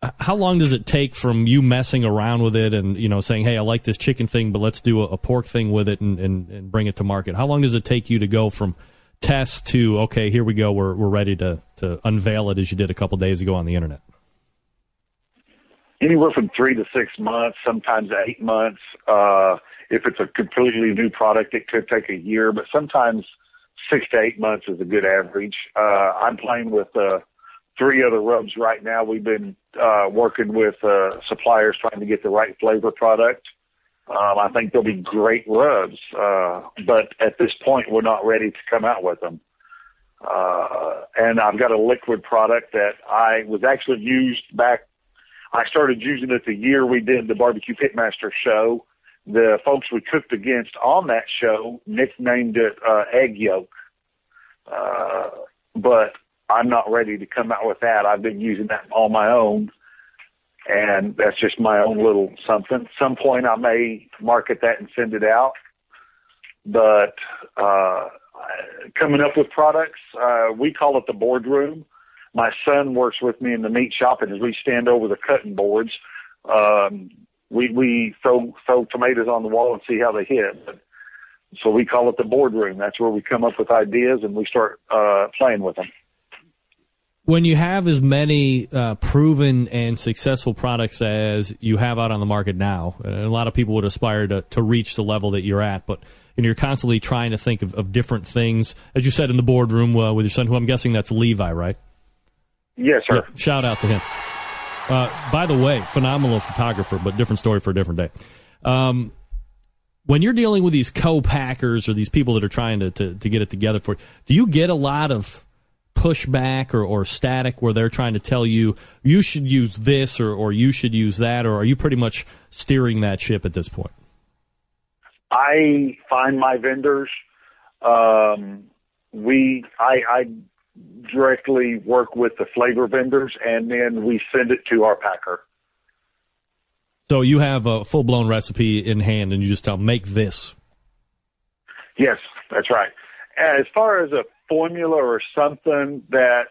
A: uh, how long does it take from you messing around with it and you know saying, "Hey, I like this chicken thing, but let's do a, a pork thing with it and, and, and bring it to market"? How long does it take you to go from test to okay, here we go, we're we're ready to to unveil it as you did a couple days ago on the internet?
D: Anywhere from three to six months, sometimes eight months. Uh, if it's a completely new product, it could take a year, but sometimes six to eight months is a good average. Uh, I'm playing with uh, three other rubs right now. We've been uh, working with uh, suppliers trying to get the right flavor product. Um, I think they'll be great rubs, uh, but at this point, we're not ready to come out with them. Uh, and I've got a liquid product that I was actually used back I started using it the year we did the Barbecue Pitmaster show. The folks we cooked against on that show nicknamed it uh, egg yolk. Uh, but I'm not ready to come out with that. I've been using that on my own, and that's just my own little something. Some point I may market that and send it out. But uh, coming up with products, uh, we call it the boardroom my son works with me in the meat shop, and as we stand over the cutting boards, um, we we throw throw tomatoes on the wall and see how they hit. But, so we call it the boardroom. That's where we come up with ideas and we start uh, playing with them.
A: When you have as many uh, proven and successful products as you have out on the market now, and a lot of people would aspire to, to reach the level that you're at, but and you're constantly trying to think of, of different things, as you said in the boardroom uh, with your son, who I'm guessing that's Levi, right?
D: Yes, sir.
A: Yeah, shout out to him. Uh, by the way, phenomenal photographer, but different story for a different day. Um, when you're dealing with these co-packers or these people that are trying to, to, to get it together for you, do you get a lot of pushback or, or static where they're trying to tell you you should use this or, or you should use that, or are you pretty much steering that ship at this point?
D: I find my vendors. Um, we I, I directly work with the flavor vendors, and then we send it to our packer.
A: So you have a full blown recipe in hand, and you just tell them, make this.
D: Yes, that's right. As far as a formula or something that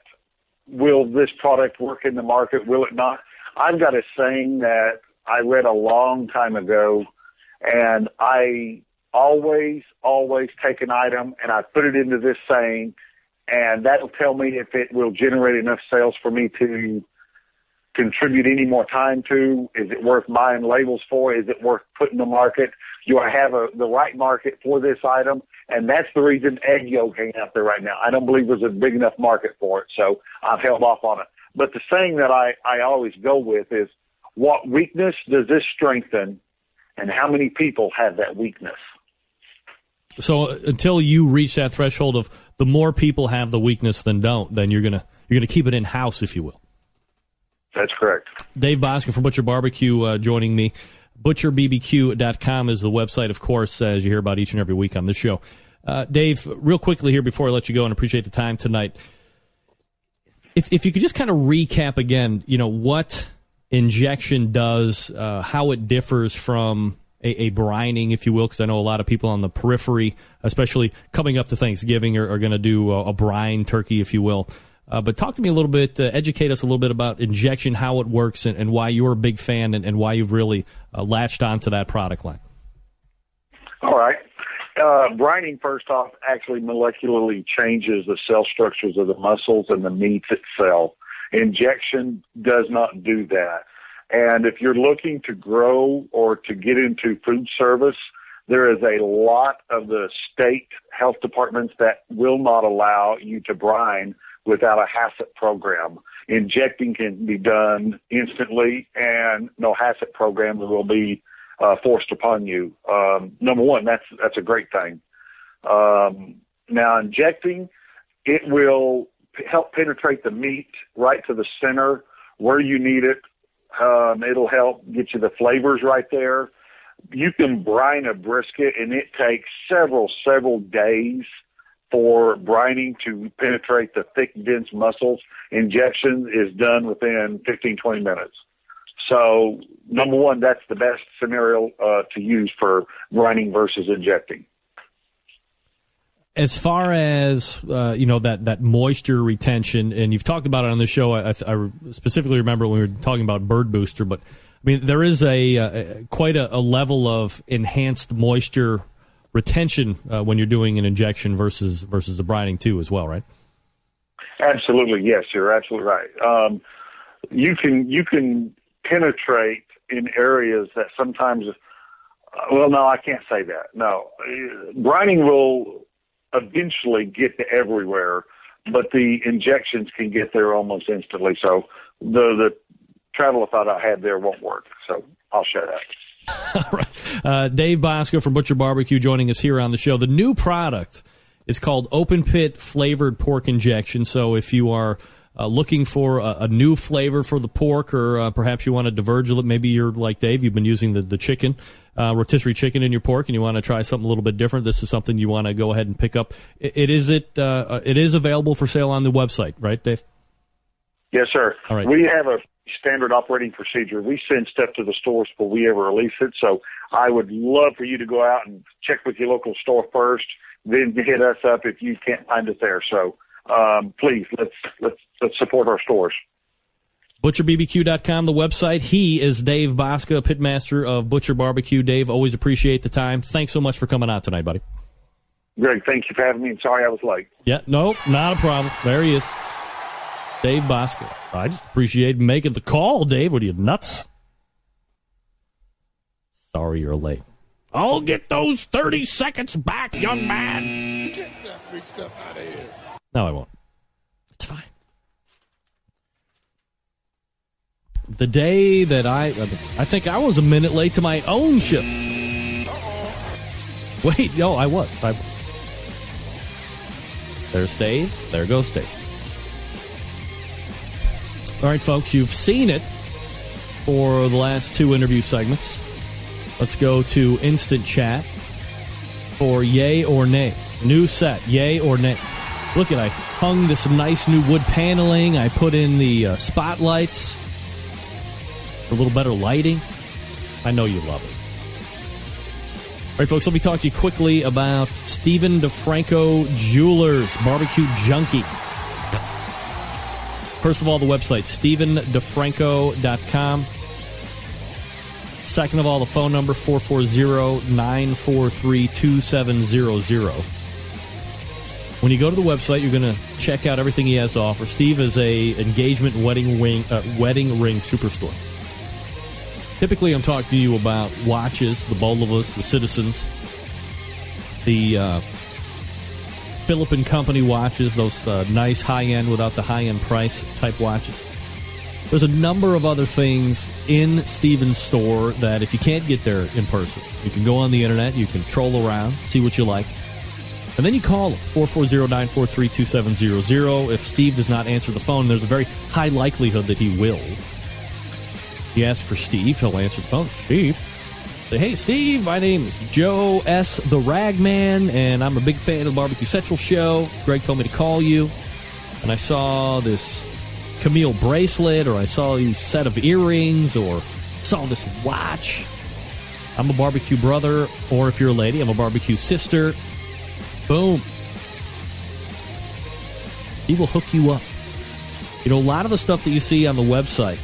D: will this product work in the market, will it not? I've got a saying that I read a long time ago, and I always, always take an item and I put it into this saying, and that'll tell me if it will generate enough sales for me to contribute any more time to. Is it worth buying labels for? Is it worth putting the market? Do I have a, the right market for this item? And that's the reason egg yolk ain't out there right now. I don't believe there's a big enough market for it, so I've held off on it. But the saying that I, I always go with is, what weakness does this strengthen, and how many people have that weakness?
A: So until you reach that threshold of the more people have the weakness than don't, then you're gonna you're gonna keep it in house, if you will.
D: That's correct.
A: Dave Bouska from Butcher Barbecue uh, joining me. ButcherBBQ.com is the website, of course, as you hear about each and every week on this show. Uh, Dave, real quickly here before I let you go and appreciate the time tonight. If, if you could just kind of recap again, you know, what injection does, uh, how it differs from a, a brining, if you will, because I know a lot of people on the periphery, especially coming up to Thanksgiving, are, are going to do a, a, brine turkey, if you will. Uh, but talk to me a little bit, uh, educate us a little bit about injection, how it works, and, and why you're a big fan and, and why you've really uh, latched onto that product line.
D: All right. Uh, brining, first off, actually molecularly changes the cell structures of the muscles and the meat itself. Injection does not do that. And if you're looking to grow or to get into food service, there is a lot of the state health departments that will not allow you to brine without a HACCP program. Injecting can be done instantly, and no HACCP program will be uh, forced upon you. Um, number one, that's that's a great thing. Um, now, injecting, it will p- help penetrate the meat right to the center where you need it. Um, it'll help get you the flavors right there. You can brine a brisket, and it takes several, several days for brining to penetrate the thick, dense muscles. Injection is done within 15, 20 minutes. So, number one, that's the best scenario uh, to use for brining versus injecting.
A: As far as uh, you know that that moisture retention, and you've talked about it on the show. I, I specifically remember when we were talking about Bird Booster, but I mean there is a, a quite a, a, level of enhanced moisture retention uh, when you're doing an injection versus versus the brining too, as well, right?
D: Absolutely, yes, you're absolutely right. Um, you can you can penetrate in areas that sometimes. Uh, well, no, I can't say that. No, brining will eventually get to everywhere, but the injections can get there almost instantly. So the the travel thought I had there won't work. So I'll shut up.
A: Uh, Dave Bouska from Butcher Barbecue joining us here on the show. The new product is called Open Pit Flavored Pork Injection. So if you are uh, looking for a, a, new flavor for the pork, or uh, perhaps you want to diverge a little. Maybe you're like Dave, you've been using the, the chicken, uh, rotisserie chicken in your pork, and you want to try something a little bit different. This is something you want to go ahead and pick up. it, it is it uh, it is available for sale on the website, right, Dave?
D: Yes, sir. All right. We have a standard operating procedure. We send stuff to the stores before we ever release it. So I would love for you to go out and check with your local store first, then hit us up if you can't find it there. So um, please let's let's let's support our stores.
A: ButcherBBQ.com, the website. He is Dave Bouska, pitmaster of Butcher Barbecue. Dave, always appreciate the time. Thanks so much for coming out tonight, buddy.
D: Greg, thank you for having me. And sorry I was late.
A: Yeah, no, not a problem. There he is. Dave Bouska. I just appreciate making the call, Dave. What are you, nuts? Sorry you're late. I'll get those 30 seconds back, young man. Get that big stuff out of here. No, I won't. It's fine. The day that I, uh, I think I was a minute late to my own shift. Wait, no, I was. I, there's Dave. There goes Dave. All right, folks, you've seen it for the last two interview segments. Let's go to instant chat for yay or nay. New set, yay or nay. Look at I hung this nice new wood paneling. I put in the uh, spotlights, a little better lighting. I know you love it. All right, folks, let me talk to you quickly about Steven DiFranco Jewelers, Barbecue Junkie. First of all, the website, StevenDiFranco.com. Second of all, the phone number, 440 943 2700. When you go to the website, you're going to check out everything he has to offer. Steve is a engagement wedding ring uh, wedding ring superstore. Typically, I'm talking to you about watches, the Bulovas, the Citizens, the uh, Philip and Company watches, those uh, nice high end without the high end price type watches. There's a number of other things in Steven's store that if you can't get there in person, you can go on the internet, you can troll around, see what you like. And then you call him, 440-943-2700. If Steve does not answer the phone, there's a very high likelihood that he will. You ask for Steve, he'll answer the phone. Steve. Say, hey, Steve, my name is Joe S. the Ragman, and I'm a big fan of the Barbecue Central show. Greg told me to call you, and I saw this Camille bracelet, or I saw these set of earrings, or saw this watch. I'm a barbecue brother, or if you're a lady, I'm a barbecue sister. Boom. He will hook you up. You know, a lot of the stuff that you see on the website.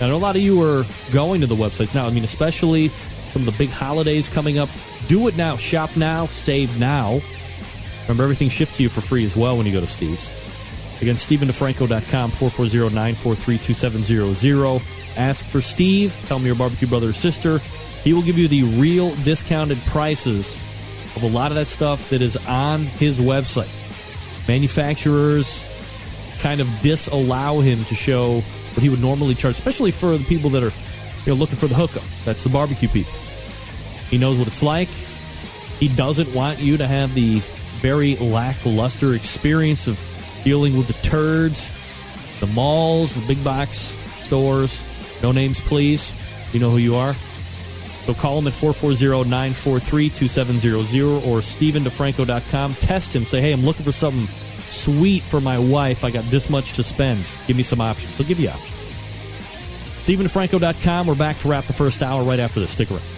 A: I know a lot of you are going to the websites now. I mean, especially some of the big holidays coming up. Do it now. Shop now. Save now. Remember, everything ships to you for free as well when you go to Steve's. Again, StevenDiFranco.com, 440-943-2700. Ask for Steve. Tell him your barbecue brother or sister. He will give you the real discounted prices of a lot of that stuff that is on his website. Manufacturers kind of disallow him to show what he would normally charge, especially for the people that are you know, looking for the hookup. That's the barbecue people. He knows what it's like. He doesn't want you to have the very lackluster experience of dealing with the turds, the malls, the big box stores. No names, please. You know who you are. So call him at 440-943-2700 or stevendifranco.com. Test him. Say, hey, I'm looking for something sweet for my wife. I got this much to spend. Give me some options. He'll give you options. stevendifranco.com. We're back to wrap the first hour right after this. Stick around.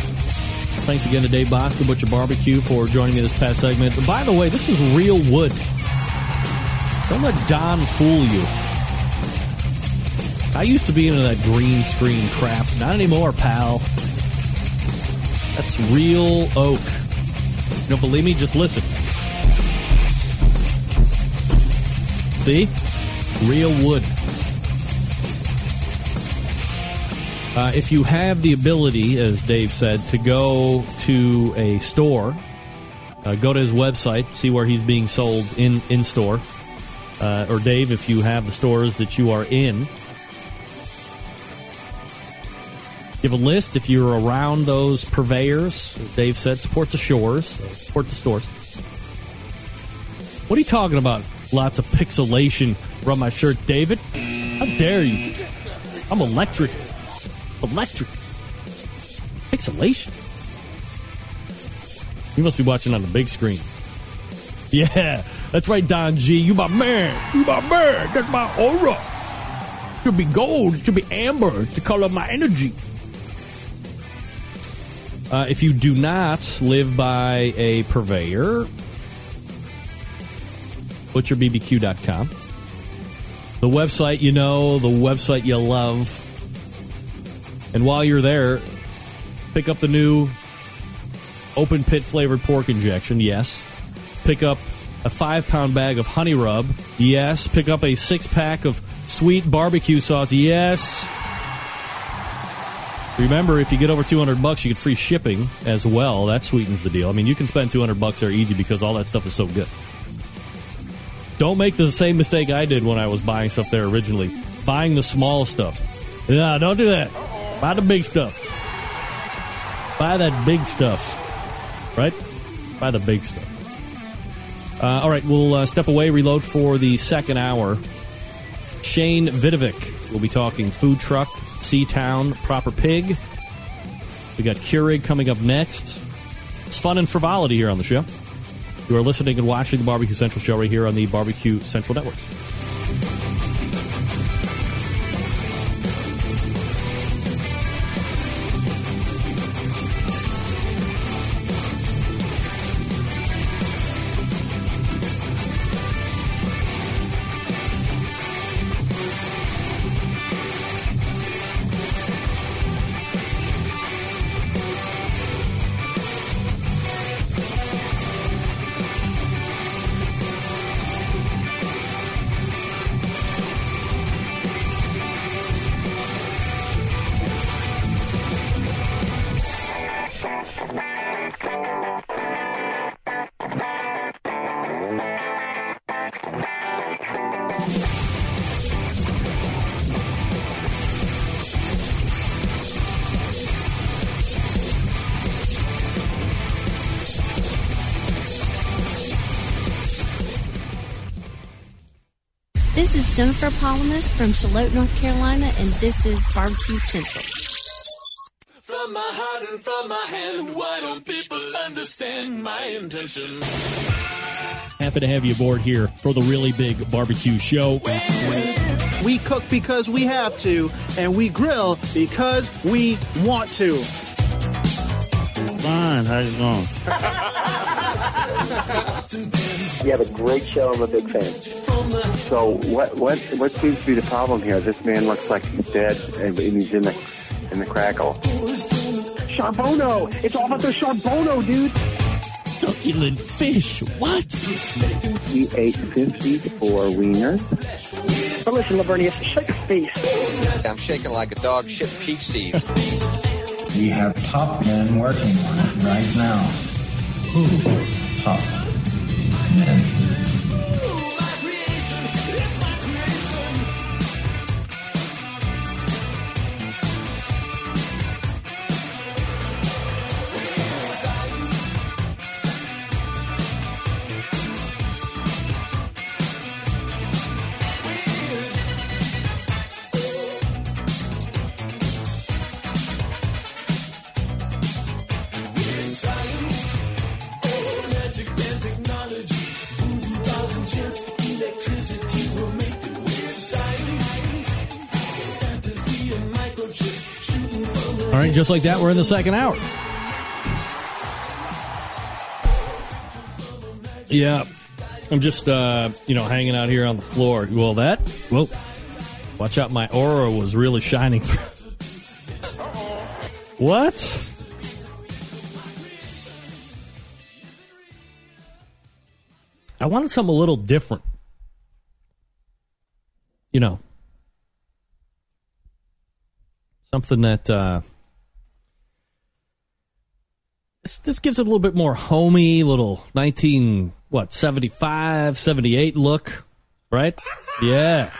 A: Thanks again to Dave Bouska, Butcher Barbecue, for joining me this past segment. And by the way, this is real wood. Don't let Don fool you. I used to be into that green screen crap. Not anymore, pal. That's real oak. Don't believe me? Just listen. See? Real wood. Uh, if you have the ability, as Dave said, to go to a store, uh, go to his website, see where he's being sold in in store. Uh, or Dave, if you have the stores that you are in, give a list. If you're around those purveyors, as Dave said, support the shores, support the stores. What are you talking about? Lots of pixelation from my shirt, David. How dare you? I'm electric electric. Pixelation. You must be watching on the big screen. Yeah, that's right, Don G. You my man. You my man. That's my aura. Should be gold. Should be amber to color of my energy. Uh, if you do not live by a purveyor, butcherbbq.com. The website you know, the website you love. And while you're there, pick up the new open pit flavored pork injection, yes. Pick up a five pound bag of honey rub, yes. Pick up a six pack of sweet barbecue sauce, yes. Remember, if you get over 200 bucks, you get free shipping as well. That sweetens the deal. I mean, you can spend 200 bucks there easy because all that stuff is so good. Don't make the same mistake I did when I was buying stuff there originally. Buying the small stuff. No, don't do that. Buy the big stuff. Buy that big stuff. Right? Buy the big stuff. Uh, all right, we'll uh, step away, reload for the second hour. Shane Vidovic will be talking food truck, Seatown, Proper Pig. We got Keurig coming up next. It's fun and frivolity here on the show. You are listening and watching the Barbecue Central show right here on the Barbecue Central Network.
E: Jennifer Palamas from Charlotte, North Carolina, and this is Barbecue Central.
F: From my heart and from my hand, why don't people understand my intention?
A: Happy to have you aboard here for the really big barbecue show.
G: We cook because we have to, and we grill because we want to.
H: Fine, how's it going?
I: You have a great show. I'm a big fan. So what what what seems to be the problem here? This man looks like he's dead and he's in the in the crackle.
H: Charbono. It's all about the Charbono, dude.
F: Succulent fish. What?
I: We ate 54 wiener.
H: But listen, Lavernius, shut your face.
J: I'm shaking like a dog shit peach seeds.
K: We have top men working on it right now. Who? Top men.
A: Just like that, we're in the second hour. Yeah, I'm just uh, you know hanging out here on the floor. Well, that well, watch out, my aura was really shining what? I wanted something a little different. You know, something that uh, this, this gives it a little bit more homey, little 19, what, 75, 78 look, right? Yeah.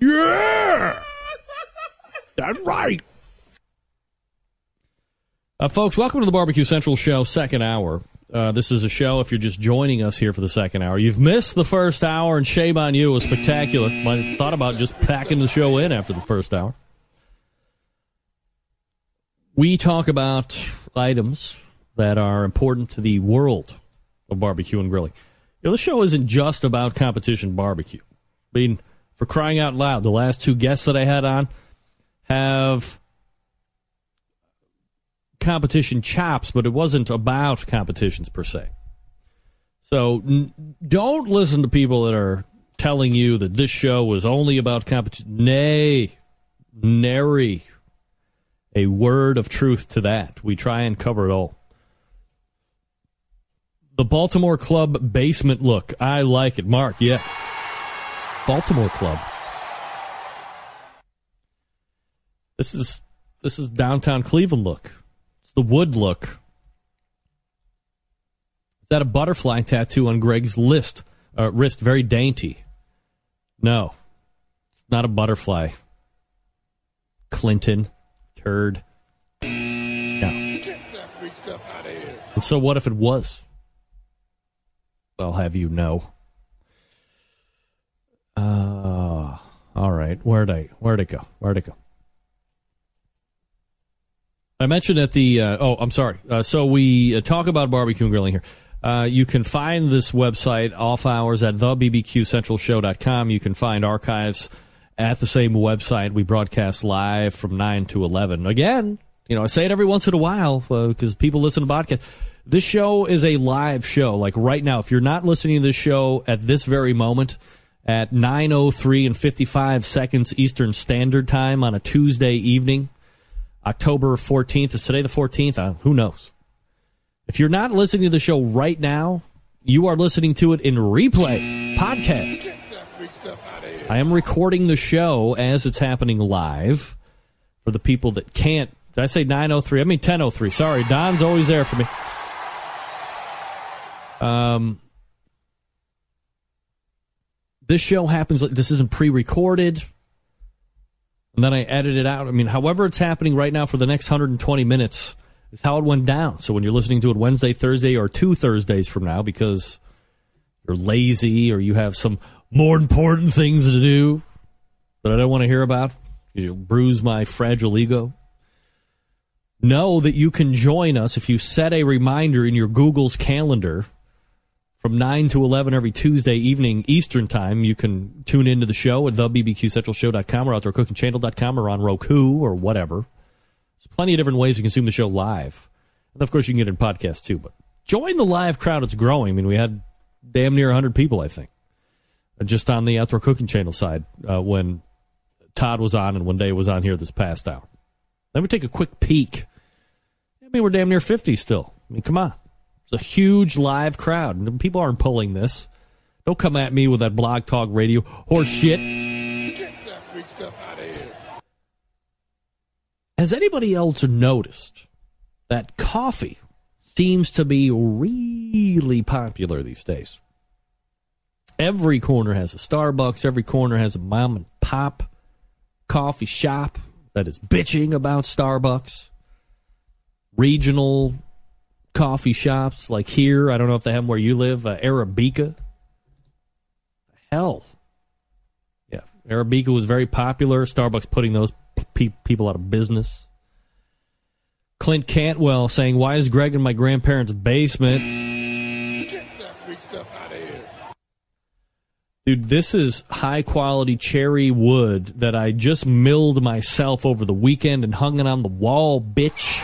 A: Yeah! That's right. Uh, folks, welcome to the Barbecue Central Show, second hour. Uh, this is a show, if you're just joining us here for the second hour, you've missed the first hour, and shame on you. It was spectacular. Might have thought about just packing the show in after the first hour. We talk about items that are important to the world of barbecue and grilling. You know, the show isn't just about competition barbecue. I mean, for crying out loud, the last two guests that I had on have competition chops, but it wasn't about competitions per se. So n- don't listen to people that are telling you that this show was only about competition. Nay, nary a word of truth to that. We try and cover it all. The Baltimore Club basement look. I like it. Mark, yeah. Baltimore Club. This is this is downtown Cleveland look. It's the wood look. Is that a butterfly tattoo on Greg's list uh, wrist? Very dainty. No, it's not a butterfly. Clinton, turd. No. And so, what if it was? I'll have you know. Uh, all right. Where'd I where'd it go? Where'd it go? I mentioned at the uh, oh, I'm sorry. Uh, so we uh, talk about barbecue and grilling here. Uh, you can find this website off hours at thebbqcentralshow.com. You can find archives at the same website. We broadcast live from 9 to 11. Again, you know, I say it every once in a while because people listen to podcasts. This show is a live show. Like right now, if you're not listening to this show at this very moment at 9.03 and 55 seconds Eastern Standard Time on a Tuesday evening, October 14th, is today the 14th? Uh, who knows? If you're not listening to the show right now, you are listening to it in replay, podcast. I am recording the show as it's happening live for the people that can't. Did I say 903? I mean 1003. Sorry, Don's always there for me. Um, this show happens. This isn't pre-recorded, and then I edit it out. I mean, however it's happening right now for the next 120 minutes is how it went down. So when you're listening to it Wednesday, Thursday, or two Thursdays from now because you're lazy or you have some more important things to do that I don't want to hear about, you'll bruise my fragile ego. Know that you can join us if you set a reminder in your Google's calendar from 9 to 11 every Tuesday evening Eastern Time. You can tune into the show at thebbqcentralshow.com or outdoorcookingchannel.com or on Roku or whatever. There's plenty of different ways to consume the show live. And of course, you can get it in podcast too. But join the live crowd. It's growing. I mean, we had damn near 100 people, I think, just on the Outdoor Cooking Channel side uh, when Todd was on and when Dave was on here this past hour. Let me take a quick peek I mean, we're damn near 50 still. I mean, come on. It's a huge live crowd. People aren't pulling this. Don't come at me with that blog talk radio horse shit. Has anybody else noticed that coffee seems to be really popular these days? Every corner has a Starbucks, every corner has a mom and pop coffee shop that is bitching about Starbucks. Regional coffee shops like here, I don't know if they have them where you live, uh, Arabica. Hell. Yeah, Arabica was very popular. Starbucks putting those pe- people out of business. Clint Cantwell saying, Why is Greg in my grandparents' basement? Dude, this is high quality cherry wood that I just milled myself over the weekend and hung it on the wall, bitch.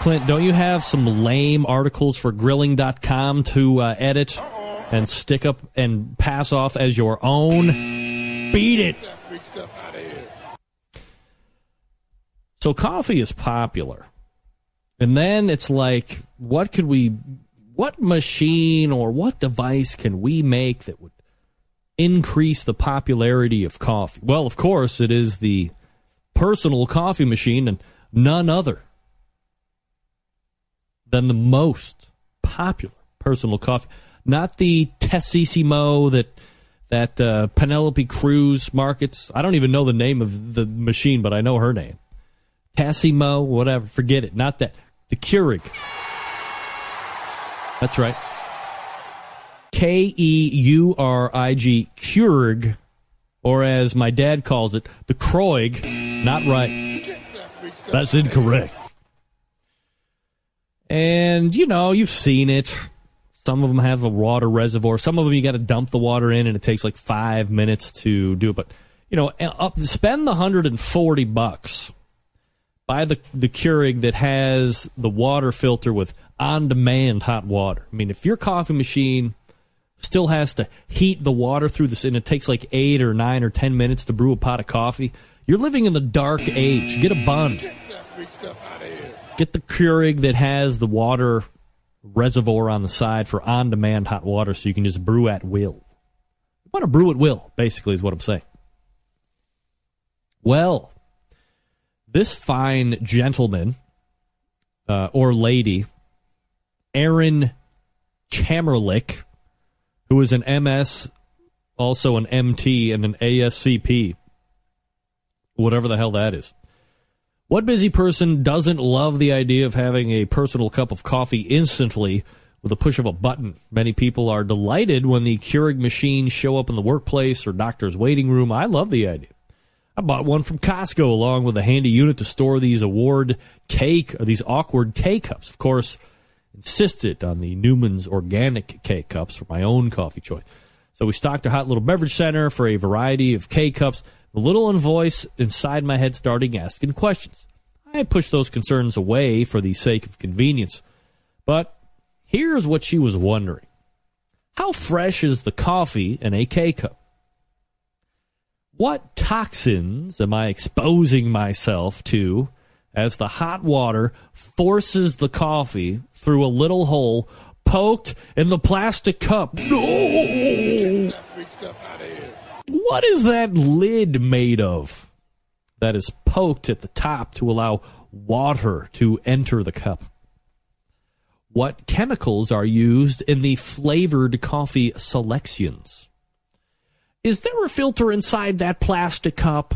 A: Clint, don't you have some lame articles for grilling.com to uh, edit and stick up and pass off as your own? Beat it. So coffee is popular. And then it's like, what could we what machine or what device can we make that would increase the popularity of coffee? Well, of course, it is the personal coffee machine and none other than the most popular personal coffee. Not the Tessissimo that that uh, Penelope Cruz markets. I don't even know the name of the machine, but I know her name. Tassimo, whatever. Forget it. Not that. The Keurig. That's right. K E U R I G, Keurig, or as my dad calls it, the Kroig. Not right. That's incorrect. And, you know, you've seen it. Some of them have a water reservoir. Some of them you got to dump the water in, and it takes like five minutes to do it. But, you know, up, spend the 140 bucks. Buy the, the Keurig that has the water filter with on demand hot water. I mean, if your coffee machine still has to heat the water through this, and it takes like eight or nine or ten minutes to brew a pot of coffee, you're living in the dark age. Get a bun. Get the Keurig that has the water reservoir on the side for on demand hot water so you can just brew at will. You want to brew at will, basically, is what I'm saying. Well, this fine gentleman uh, or lady Aaron Chamerlik, who is an MS, also an MT, and an ASCP. Whatever the hell that is. What busy person doesn't love the idea of having a personal cup of coffee instantly with a push of a button? Many people are delighted when the Keurig machines show up in the workplace or doctor's waiting room. I love the idea. I bought one from Costco along with a handy unit to store these award cake or these awkward K cups. Of course, insisted on the Newman's organic K cups for my own coffee choice. So we stocked a hot little beverage center for a variety of K cups. The little voice inside my head starting asking questions. I pushed those concerns away for the sake of convenience. But here's what she was wondering How fresh is the coffee in a K cup? What toxins am I exposing myself to as the hot water forces the coffee through a little hole poked in the plastic cup. No! What is that lid made of that is poked at the top to allow water to enter the cup? What chemicals are used in the flavored coffee selections? Is there a filter inside that plastic cup?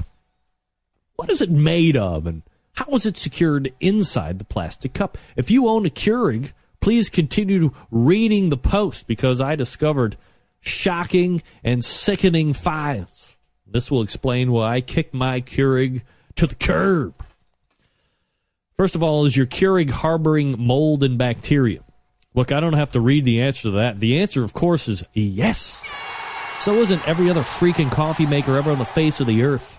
A: What is it made of? And how is it secured inside the plastic cup? If you own a Keurig, please continue reading the post because I discovered shocking and sickening files. This will explain why I kicked my Keurig to the curb. First of all, is your Keurig harboring mold and bacteria? Look, I don't have to read the answer to that. The answer, of course, is yes. So isn't every other freaking coffee maker ever on the face of the earth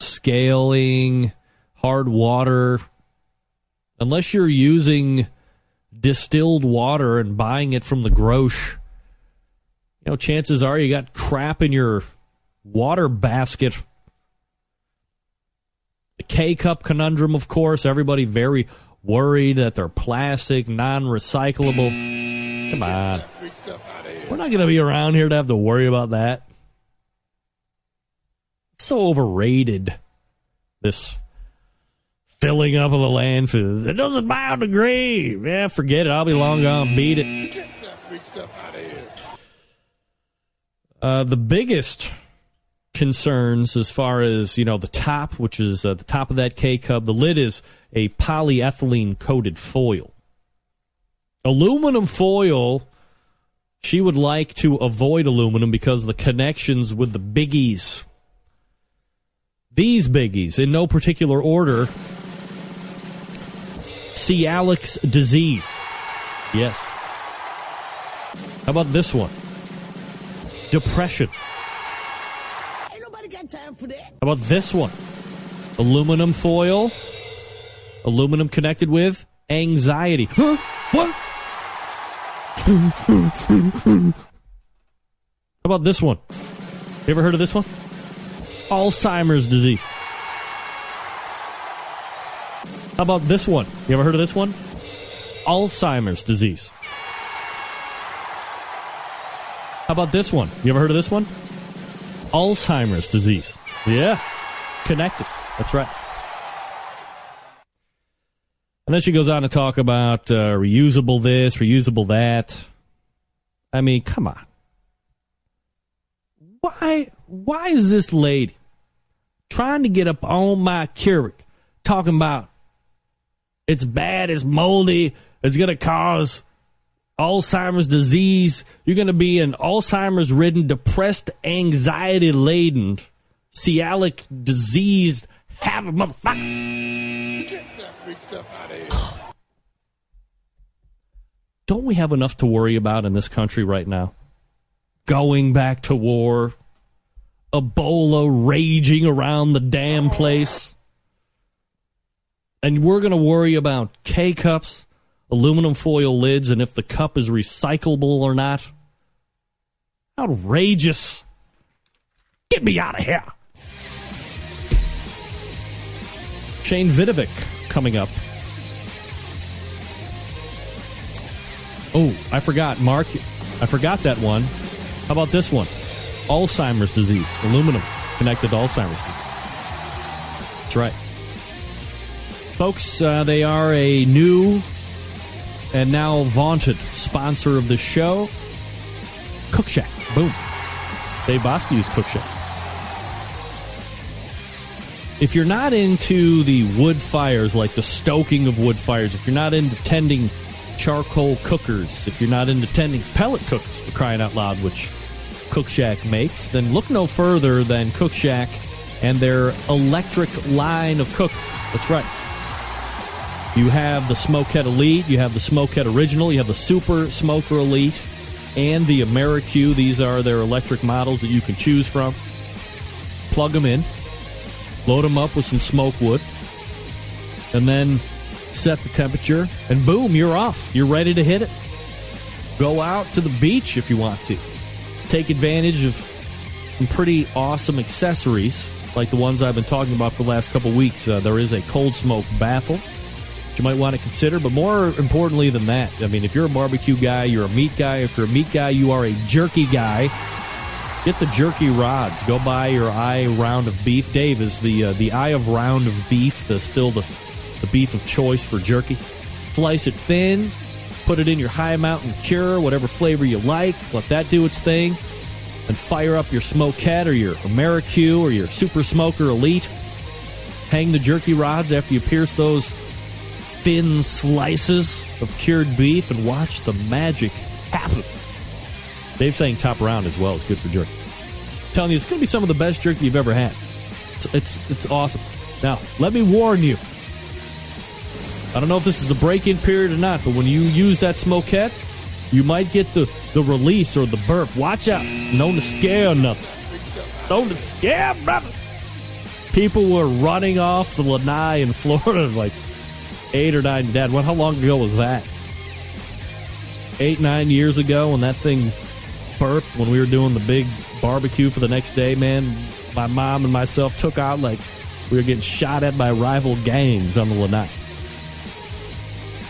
A: scaling, hard water, unless you're using distilled water and buying it from the grosh, you know, chances are you got crap in your water basket. The K cup conundrum, of course. Everybody very worried that they're plastic, non recyclable. Come on. We're not going to be around here to have to worry about that. So overrated. This filling up of the landfill. It doesn't biodegrade. Yeah, forget it. I'll be long gone. Beat it. Uh, the biggest concerns as far as you know the top which is uh, the top of that k cup the lid is a polyethylene coated foil aluminum foil she would like to avoid aluminum because of the connections with the biggies these biggies in no particular order Celiac's disease yes how about this one depression how about this one? Aluminum foil. Aluminum connected with anxiety. Huh? What? How about this one? You ever heard of this one? Alzheimer's disease. How about this one? You ever heard of this one? Alzheimer's disease. How about this one? You ever heard of this one? Alzheimer's disease. Yeah, connected. That's right. And then she goes on to talk about uh, reusable this, reusable that. I mean, come on. Why? Why is this lady trying to get up on my Keurig, talking about it's bad, it's moldy, it's going to cause Alzheimer's disease. You're going to be an Alzheimer's ridden, depressed, anxiety laden, Celiac diseased, have a motherfucker. Get that big stuff out of here. Don't we have enough to worry about in this country right now? Going back to war, Ebola raging around the damn place. And we're going to worry about K cups aluminum foil lids and if the cup is recyclable or not. Outrageous. Get me out of here. Shane Vidovic coming up. Oh, I forgot. Mark, I forgot that one. How about this one? Alzheimer's disease. Aluminum connected to Alzheimer's disease. That's right. Folks, uh, they are a new and now vaunted sponsor of the show, Cookshack. Boom. Dave Bouska used Cookshack. If you're not into the wood fires, like the stoking of wood fires, if you're not into tending charcoal cookers, if you're not into tending pellet cookers, for crying out loud, which Cookshack makes, then look no further than Cookshack and their electric line of cookers. That's right. You have the Smokette Elite, you have the Smokette Original, you have the Super Smoker Elite, and the AmeriQue. These are their electric models that you can choose from. Plug them in, load them up with some smoke wood, and then set the temperature, and boom, you're off. You're ready to hit it. Go out to the beach if you want to. Take advantage of some pretty awesome accessories like the ones I've been talking about for the last couple weeks. Uh, there is a cold smoke baffle you might want to consider. But more importantly than that, I mean, if you're a barbecue guy, you're a meat guy. If you're a meat guy, you are a jerky guy. Get the jerky rods. Go buy your eye round of beef. Dave is the uh, the eye of round of beef, the still the the beef of choice for jerky. Slice it thin. Put it in your Hi Mountain cure, whatever flavor you like. Let that do its thing. And fire up your Smokette or your AmeriQue or your Super Smoker Elite. Hang the jerky rods after you pierce those thin slices of cured beef and watch the magic happen. Dave's saying top round as well is good for jerky. I'm telling you, it's going to be some of the best jerky you've ever had. It's, it's, it's awesome. Now, let me warn you. I don't know if this is a break-in period or not, but when you use that Smokette, you might get the, the release or the burp. Watch out. Known to scare nothing. Known to scare brother. People were running off the Lanai in Florida like, eight or nine. Dad, what? How long ago was that? Eight, nine years ago, when that thing burped when we were doing the big barbecue for the next day. Man, my mom and myself took out like We were getting shot at by rival gangs on the Lanai.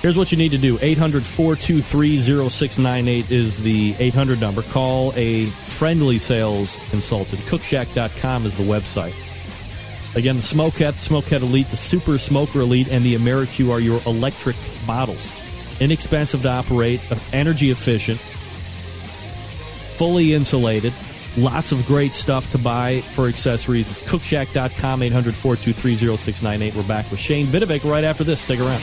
A: Here's what you need to do 800 423 0698 is the 800 number. Call a friendly sales consultant. Cookshack.com is the website. Again, the Smokette, Smokette Elite, the Super Smoker Elite, and the AmeriQue are your electric bottles. Inexpensive to operate, energy efficient, fully insulated. Lots of great stuff to buy for accessories. It's cookshack.com, 800 423 0698. We're back with Shane Vidovic right after this. Stick around.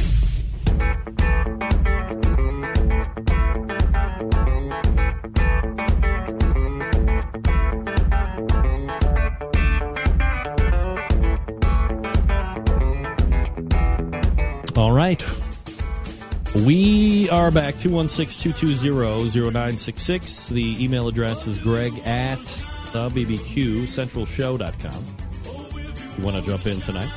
A: Right. We are back 216 220 0966. The email address is greg at the BBQ centralshow.com. You want to jump in tonight?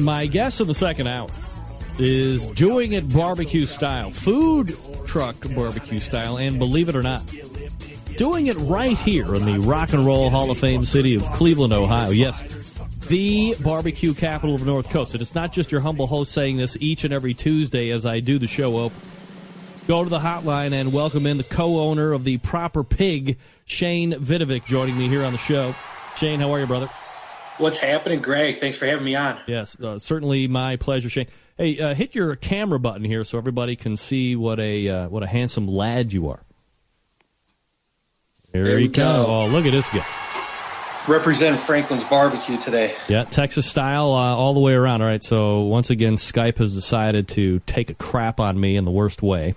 A: My guest in the second hour is doing it barbecue style, food truck barbecue style, and believe it or not, doing it right here in the Rock and Roll Hall of Fame city of Cleveland, Ohio. Yes, the barbecue capital of the North Coast. And it's not just your humble host saying this each and every Tuesday as I do the show open. Go to the hotline and welcome in the co-owner of the Proper Pig, Shane Vidovic, joining me here on the show. Shane, how are you, brother?
L: What's happening, Greg? Thanks for having me on.
A: Yes, uh, certainly my pleasure, Shane. Hey, uh, hit your camera button here so everybody can see what a uh, what a handsome lad you are. There,
L: There
A: you
L: go.
A: Oh, look at this guy.
L: Represent Franklin's barbecue today.
A: Yeah, Texas style uh, all the way around. All right, so once again, Skype has decided to take a crap on me in the worst way,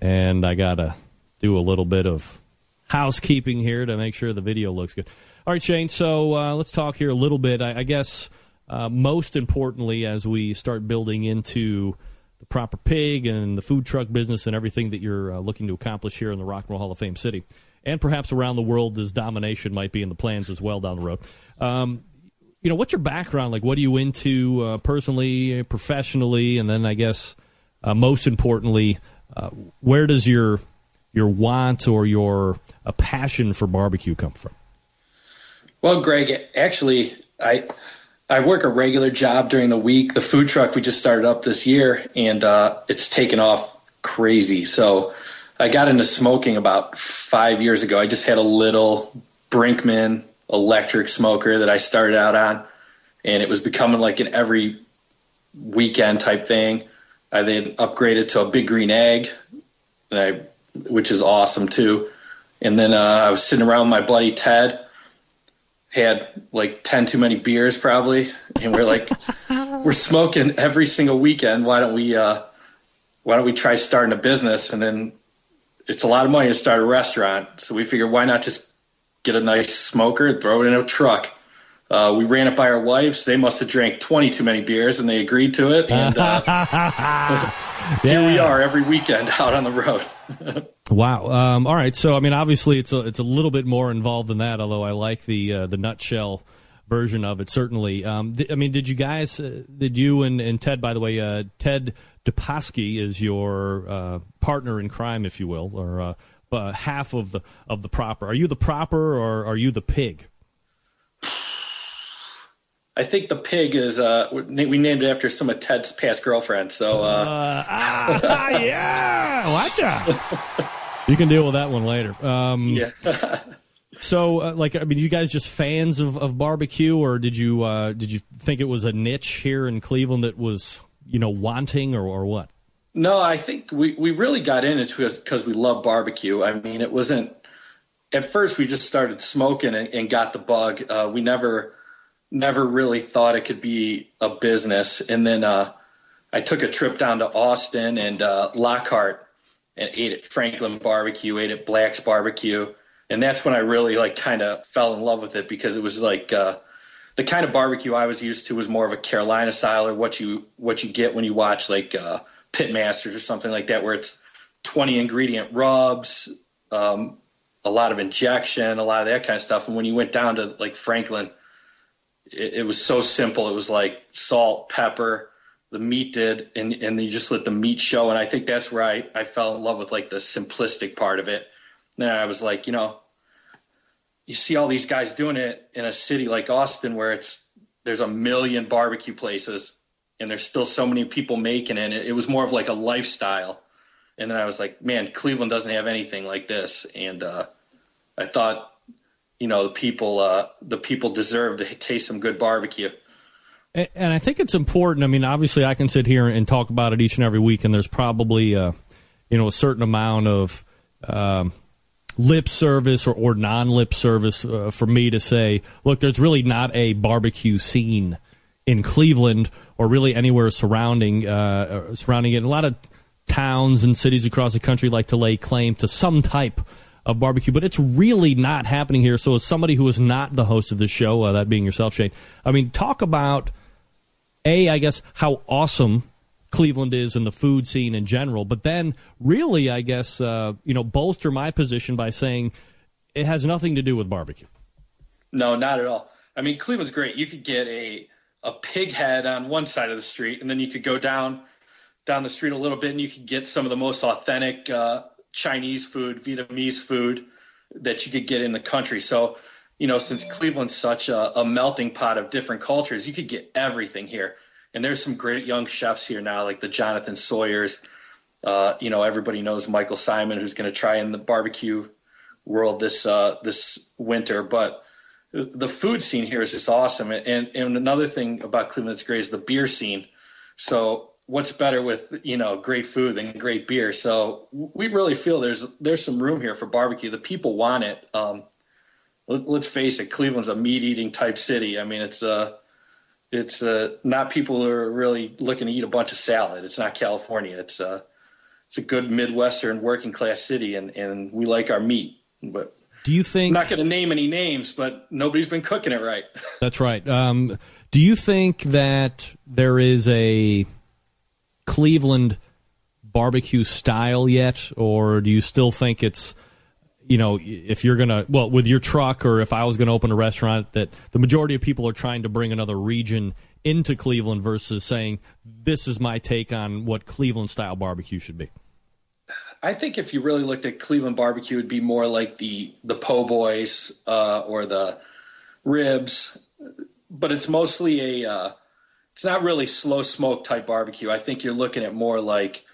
A: and I gotta do a little bit of housekeeping here to make sure the video looks good. All right, Shane. So uh, let's talk here a little bit. I, I guess uh, most importantly, as we start building into the proper pig and the food truck business and everything that you're uh, looking to accomplish here in the Rock and Roll Hall of Fame city, and perhaps around the world, as domination might be in the plans as well down the road. Um, you know, what's your background? Like, what are you into uh, personally, professionally, and then I guess uh, most importantly, uh, where does your your want or your a passion for barbecue come from?
L: Well, Greg, actually, I I work a regular job during the week. The food truck we just started up this year, and uh, it's taken off crazy. So I got into smoking about five years ago. I just had a little Brinkmann electric smoker that I started out on, and it was becoming like an every weekend type thing. I then upgraded to a big green egg, and I, which is awesome too. And then uh, I was sitting around with my buddy Ted, had like ten too many beers probably, and we're like, we're smoking every single weekend. Why don't we? Uh, why don't we try starting a business? And then it's a lot of money to start a restaurant, so we figured why not just get a nice smoker and throw it in a truck. Uh, we ran it by our wives. They must have drank 20 too many beers, and they agreed to it. And uh, here we are every weekend out on the road.
A: Wow. Um, all right. So, I mean, obviously, it's a it's a little bit more involved than that. Although I like the uh, the nutshell version of it. Certainly. Um, th- I mean, did you guys? Uh, did you and, and Ted? By the way, uh, Ted Dupaski is your uh, partner in crime, if you will, or uh, uh, half of the of the proper. Are you the proper, or are you the pig?
L: I think the pig is uh, we named it after some of Ted's past girlfriends. So uh,
A: ah, yeah, watch out. You can deal with that one later. Um,
L: yeah.
A: So, uh, like, I mean, you guys just fans of, of barbecue, or did you uh, did you think it was a niche here in Cleveland that was you know wanting, or, or what?
L: No, I think we, we really got into it because we love barbecue. I mean, it wasn't at first we just started smoking and, and got the bug. Uh, we never never really thought it could be a business. And then uh, I took a trip down to Austin and uh, Lockhart and ate at Franklin Barbecue, ate at Black's Barbecue, and that's when I really like kind of fell in love with it because it was like uh, the kind of barbecue I was used to was more of a Carolina style or what you what you get when you watch like pitmasters or something like that where it's 20 ingredient rubs um, a lot of injection a lot of that kind of stuff. And when you went down to like franklin it, it was so simple. It was like salt pepper the meat did and and you just let the meat show. And i think that's where i i fell in love with like the simplistic part of it. And then i was like you know you see all these guys doing it in a city like austin where it's there's a million barbecue places and there's still so many people making it. It, was more of like a lifestyle. And then I was like, man, Cleveland doesn't have anything like this. And uh, I thought, you know, the people uh, the people deserve to taste some good barbecue.
A: And, and I think it's important. I mean, obviously, I can sit here and talk about it each and every week, and there's probably, uh, you know, a certain amount of um, lip service or, or non lip service uh, for me to say, look, there's really not a barbecue scene in Cleveland or really anywhere surrounding uh, uh, surrounding it. A lot of towns and cities across the country like to lay claim to some type of barbecue, but it's really not happening here. So, as somebody who is not the host of this show, uh, that being yourself, Shane, I mean, talk about a, I guess, how awesome Cleveland is in the food scene in general, but then really, I guess, uh, you know, bolster my position by saying it has nothing to do with barbecue.
L: No, not at all. I mean, Cleveland's great. You could get a a pig head on one side of the street, and then you could go down down the street a little bit, and you could get some of the most authentic uh, Chinese food, Vietnamese food that you could get in the country. So, you know, since Cleveland's such a, a melting pot of different cultures, you could get everything here. And there's some great young chefs here now, like the Jonathan Sawyers. Uh, you know, everybody knows Michael Symon, who's going to try in the barbecue world this uh, this winter. But the food scene here is just awesome. And, and another thing about Cleveland that's great is the beer scene. So what's better with you know great food than great beer? So we really feel there's there's some room here for barbecue. The people want it. Um, let, us face it, Cleveland's a meat eating type city. I mean, it's uh it's uh, not people who are really looking to eat a bunch of salad. It's not California. It's uh it's a good Midwestern working class city, and and we like our meat, but
A: do you think?
L: I'm not going to name any names, but nobody's been cooking it right.
A: That's right. Um, do you think that there is a Cleveland barbecue style yet, or do you still think it's, you know, if you're gonna, well, with your truck, or if I was going to open a restaurant, that the majority of people are trying to bring another region into Cleveland versus saying this is my take on what Cleveland style barbecue should be.
L: I think if you really looked at Cleveland barbecue, it'd be more like the the po' boys uh, or the ribs, but it's mostly a. Uh, it's not really slow smoke type barbecue. I think you're looking at more like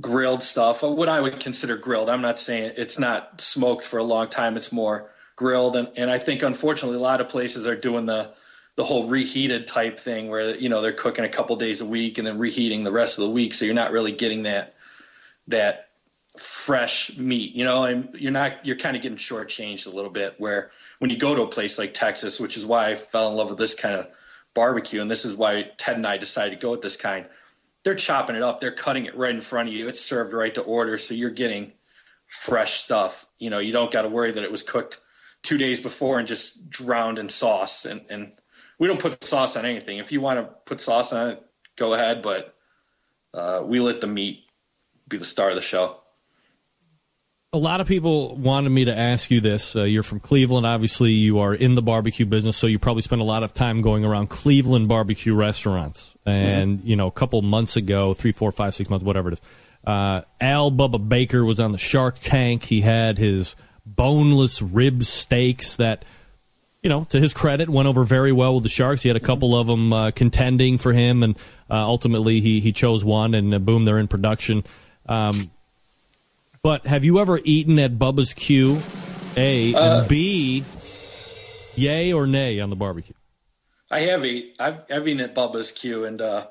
L: grilled stuff, what I would consider grilled. I'm not saying it's not smoked for a long time. It's more grilled, and and I think unfortunately a lot of places are doing the the whole reheated type thing where you know they're cooking a couple days a week and then reheating the rest of the week, so you're not really getting that that fresh meat. You know, and you're not you're kind of getting shortchanged a little bit. Where when you go to a place like Texas, which is why I fell in love with this kind of barbecue, and this is why Ted and I decided to go with this kind. They're chopping it up. They're cutting it right in front of you. It's served right to order, so you're getting fresh stuff. You know, you don't got to worry that it was cooked two days before and just drowned in sauce. And, and we don't put sauce on anything. If you want to put sauce on it, go ahead. But uh, we let the meat be the star of the show.
A: A lot of people wanted me to ask you this. Uh, you're from Cleveland. Obviously, you are in the barbecue business, so you probably spend a lot of time going around Cleveland barbecue restaurants. And, mm-hmm. you know, a couple months ago, three, four, five, six months, whatever it is, uh, Al Bubba Baker was on the Shark Tank. He had his boneless rib steaks that, you know, to his credit, went over very well with the Sharks. He had a mm-hmm. couple of them uh, contending for him, and uh, ultimately he, he chose one, and uh, boom, they're in production. Um, but have you ever eaten at Bubba's Q? A uh, and B, yay or nay on the barbecue?
L: I have eat. I've, I've eaten at Bubba's Q, and uh,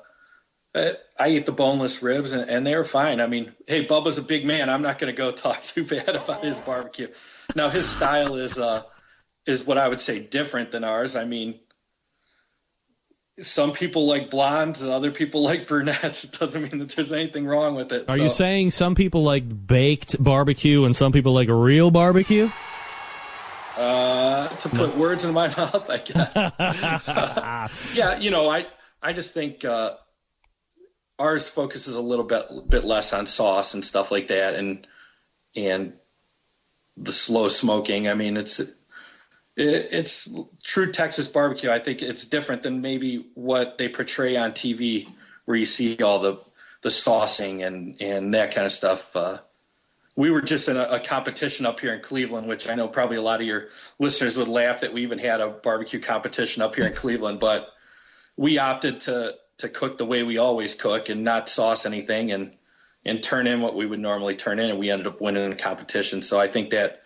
L: I eat the boneless ribs, and, and they're fine. I mean, hey, Bubba's a big man. I'm not going to go talk too bad about his barbecue. Now, his style is uh, is what I would say different than ours. I mean, some people like blondes and other people like brunettes. It doesn't mean that there's anything wrong with it.
A: Are so. you saying some people like baked barbecue and some people like real barbecue?
L: Uh, to put no. words in my mouth, I guess. yeah, you know, I I just think uh, ours focuses a little bit bit less on sauce and stuff like that, and and the slow smoking. I mean, it's it, it's true Texas barbecue. I think it's different than maybe what they portray on TV, where you see all the the saucing and and that kind of stuff. Uh, we were just in a, a, competition up here in Cleveland, which I know probably a lot of your listeners would laugh that we even had a barbecue competition up here in Cleveland, but we opted to to cook the way we always cook and not sauce anything and and turn in what we would normally turn in, and we ended up winning the competition. So I think that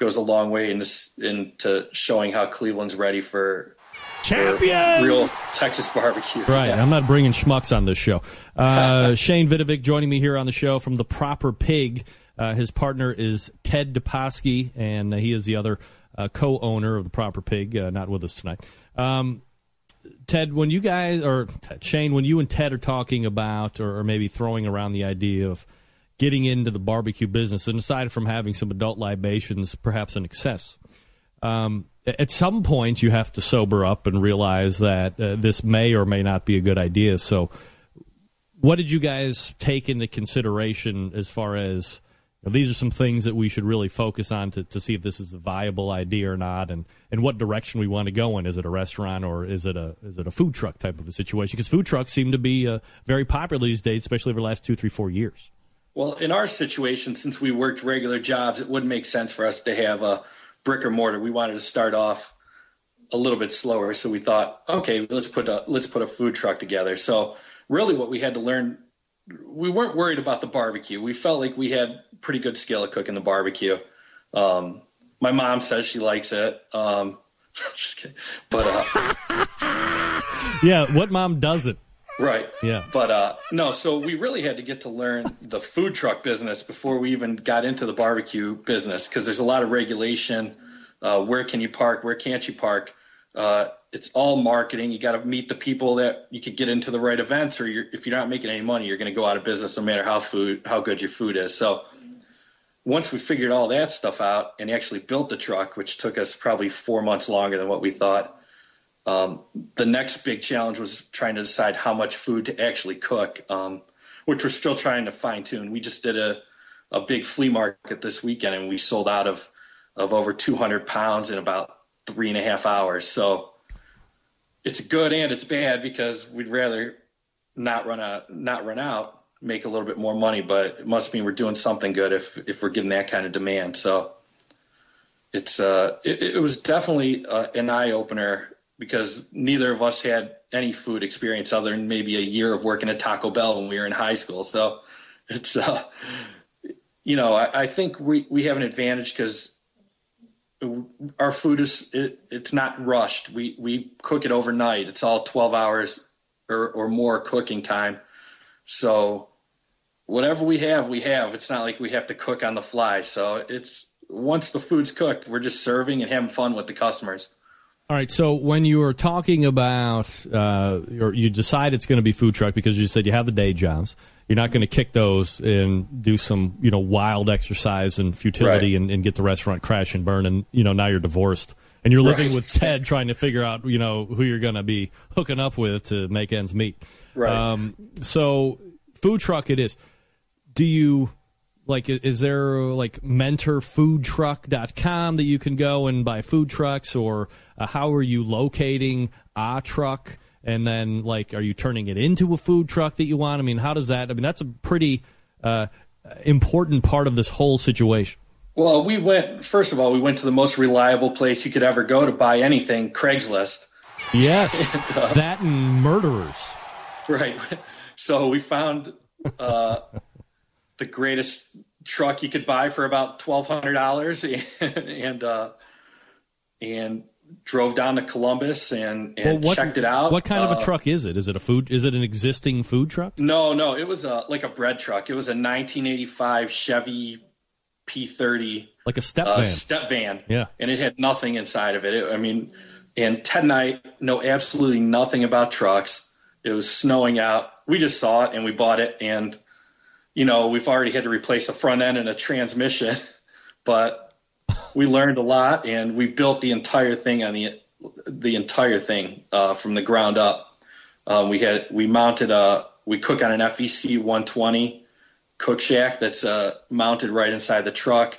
L: goes a long way into, into showing how Cleveland's ready for
A: champions,
L: real Texas barbecue.
A: Right. Yeah. I'm not bringing schmucks on this show. Uh, Shane Vidovic joining me here on the show from the Proper Pig. Uh, his partner is Ted Doposki, and he is the other uh, co-owner of the Proper Pig. Uh, not with us tonight. Um, Ted, when you guys or Ted, Shane, when you and Ted are talking about, or, or, maybe throwing around the idea of getting into the barbecue business, and aside from having some adult libations, perhaps in excess, um, at some point you have to sober up and realize that uh, this may or may not be a good idea. So, what did you guys take into consideration as far as these are some things that we should really focus on to, to see if this is a viable idea or not, and, and what direction we want to go in. Is it a restaurant or is it a is it a food truck type of a situation? Because food trucks seem to be uh, very popular these days, especially over the last two, three, four years.
L: Well, in our situation, since we worked regular jobs, it wouldn't make sense for us to have a brick or mortar. We wanted to start off a little bit slower, so we thought, okay, let's put a let's put a food truck together. So really, what we had to learn we weren't worried about the barbecue. We felt like we had pretty good skill at cooking the barbecue. Um, my mom says she likes it. Um, just kidding. But uh,
A: yeah, what mom doesn't?
L: Right.
A: Yeah.
L: But uh, no, so we really had to get to learn the food truck business before we even got into the barbecue business because there's a lot of regulation. Uh, where can you park? Where can't you park? Uh, it's all marketing. You got to meet the people that you could get into the right events, or you're, if you're not making any money, you're going to go out of business no matter how food how good your food is. So once we figured all that stuff out and actually built the truck, which took us probably four months longer than what we thought, um, the next big challenge was trying to decide how much food to actually cook, um, which we're still trying to fine tune. We just did a a big flea market this weekend, and we sold out of of over 200 pounds in about three and a half hours. So it's good and it's bad because we'd rather not run out, not run out, make a little bit more money, but it must mean we're doing something good if if we're getting that kind of demand. So it's uh, it, it was definitely uh, an eye opener because neither of us had any food experience other than maybe a year of working at Taco Bell when we were in high school. So it's uh, you know I, I think we we have an advantage because our food is it, it's not rushed. We we cook it overnight. It's all 12 hours or, or more cooking time. So whatever we have, we have. It's not like we have to cook on the fly. So it's once the food's cooked, we're just serving and having fun with the customers.
A: All right. So when you were talking about, uh, or you decide it's going to be food truck because you said you have the day jobs. You're not going to kick those and do some, you know, wild exercise and futility right. and, and, get the restaurant crash and burn. And you know, now you're divorced and you're living right. with Ted, trying to figure out, you know, who you're going to be hooking up with to make ends meet.
L: Right. Um,
A: so food truck it is. Do you like is there like mentorfoodtruck.com that you can go and buy food trucks? Or uh, how are you locating a truck? And then like are you turning it into a food truck that you want? I mean how does that i mean that's a pretty uh, important part of this whole situation.
L: Well we went first of all we went to the most reliable place you could ever go to buy anything craigslist.
A: Yes. And, uh, that and murderers.
L: Right. So we found uh, the greatest truck you could buy for about twelve hundred dollars, and uh, and drove down to Columbus and, and well, what, checked it out.
A: What kind uh, of a uh, truck is it? Is it a food? Is it an existing food truck?
L: No, no, it was a like a bread truck. It was a 1985 Chevy P30,
A: like a step uh, van.
L: Step van.
A: Yeah,
L: and it had nothing inside of it. it. I mean, and Ted and I know absolutely nothing about trucks. It was snowing out. We just saw it and we bought it and you know, we've already had to replace a front end and a transmission, but we learned a lot and we built the entire thing on the the entire thing uh, from the ground up. Um, we had we mounted a we cook on an FEC 120 Cookshack that's uh, mounted right inside the truck.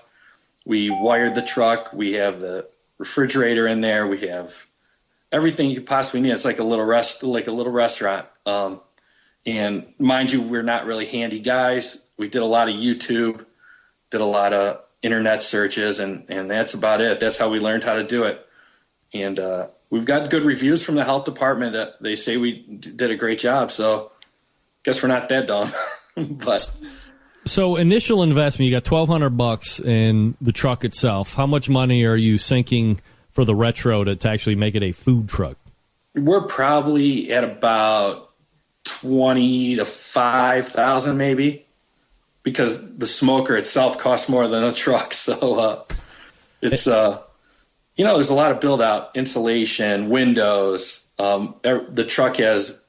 L: We wired the truck. We have the refrigerator in there. We have everything you possibly need. It's like a little rest, like a little restaurant. Um, and mind you, we're not really handy guys. We did a lot of YouTube, did a lot of internet searches, and and that's about it. That's how we learned how to do it. And uh, we've got good reviews from the health department. That they say we d- did a great job. So, guess we're not that dumb. but
A: So initial investment, you got twelve hundred bucks in the truck itself. How much money are you sinking for the retro to, to actually make it a food truck?
L: we're probably at about twenty to five thousand, maybe, because the smoker itself costs more than a truck. So uh, it's uh, you know, there's a lot of build out, insulation, windows. Um, er- the truck has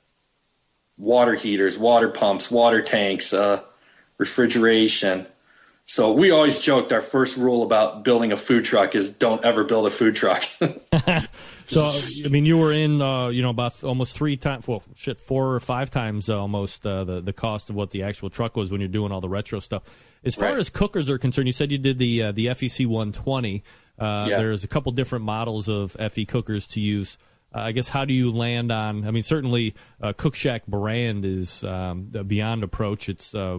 L: water heaters, water pumps, water tanks, uh, refrigeration. So we always joked our first rule about building a food truck is don't ever build a food truck.
A: So I mean, you were in, uh, you know, about almost three times, well, shit, four or five times uh, almost uh, the the cost of what the actual truck was when you're doing all the retro stuff. As far
L: Right.
A: as cookers are concerned, you said you did the uh, the FEC 120. Uh,
L: Yeah.
A: There's a couple different models of FE cookers to use. Uh, I guess how do you land on? I mean, certainly uh, Cookshack brand is um, beyond approach. It's uh,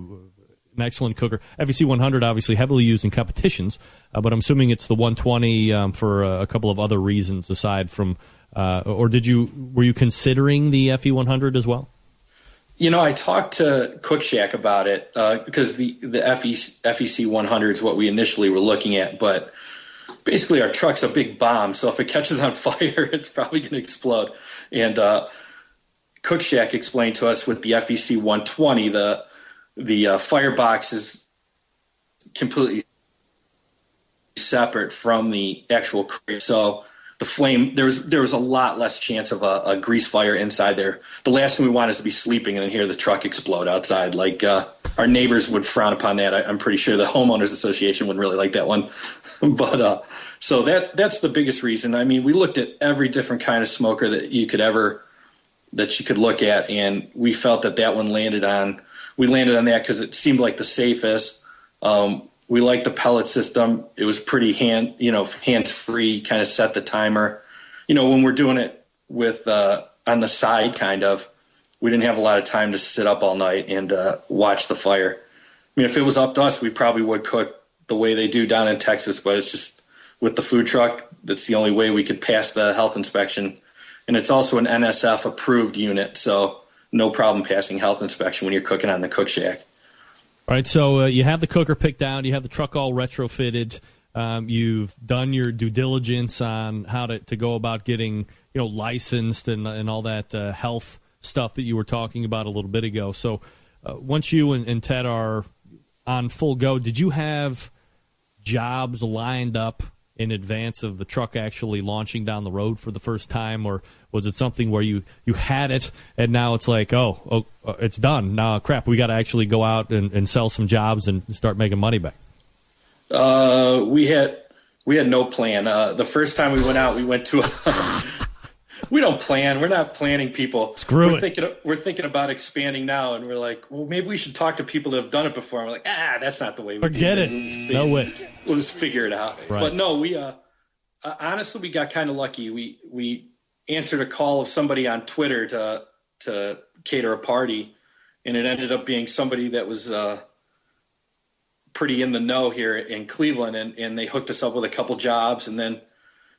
A: an excellent cooker. FEC 100 obviously heavily used in competitions, uh, but I'm assuming it's the 120 um, for uh, a couple of other reasons aside from. Uh, or did you were you considering the FE 100 as well?
L: You know, I talked to Cookshack about it uh, because the the E FE, FEC 100 is what we initially were looking at, but basically our truck's a big bomb, so if it catches on fire, it's probably going to explode. And uh, explained to us with the FEC 120, the the uh, firebox is completely separate from the actual crate, so the flame there was there was a lot less chance of a, a grease fire inside there. The last thing we want is to be sleeping and then hear the truck explode outside. Like uh, our neighbors would frown upon that. I, I'm pretty sure the homeowners association wouldn't really like that one. but uh, so that that's the biggest reason. I mean, we looked at every different kind of smoker that you could ever that you could look at, and we felt that that one landed on. We landed on that because it seemed like the safest. Um, we liked the pellet system. It was pretty hand, you know, hands free. Kind of set the timer. You know, when we're doing it with uh, on the side, kind of, we didn't have a lot of time to sit up all night and uh, watch the fire. I mean, if it was up to us, we probably would cook the way they do down in Texas, but it's just with the food truck. That's the only way we could pass the health inspection, and it's also an NSF approved unit, so no problem passing health inspection when you're cooking on the Cookshack.
A: All right, so uh, you have the cooker picked out, you have the truck all retrofitted. Um, you've done your due diligence on how to, to go about getting you know licensed and and all that uh, health stuff that you were talking about a little bit ago. So uh, once you and, and Ted are on full go, did you have jobs lined up in advance of the truck actually launching down the road for the first time, or was it something where you you had it and now it's like, oh, oh uh, it's done. Now, crap, we got to actually go out and, and sell some jobs and start making money back.
L: Uh, we had we had no plan. Uh, the first time we went out, we went to. A, we don't plan. We're not planning people.
A: Screw
L: we're
A: it.
L: Thinking, we're thinking about expanding now, and we're like, well, maybe we should talk to people that have done it before. And we're like, ah, that's not the way we
A: Forget
L: do
A: it.
L: We'll
A: No way.
L: We'll just figure it out.
A: Right.
L: But no, we uh, uh, honestly we got kind of lucky. We we answered a call of somebody on Twitter to to cater a party, and it ended up being somebody that was. Uh, pretty in the know here in Cleveland, and, and they hooked us up with a couple jobs, and then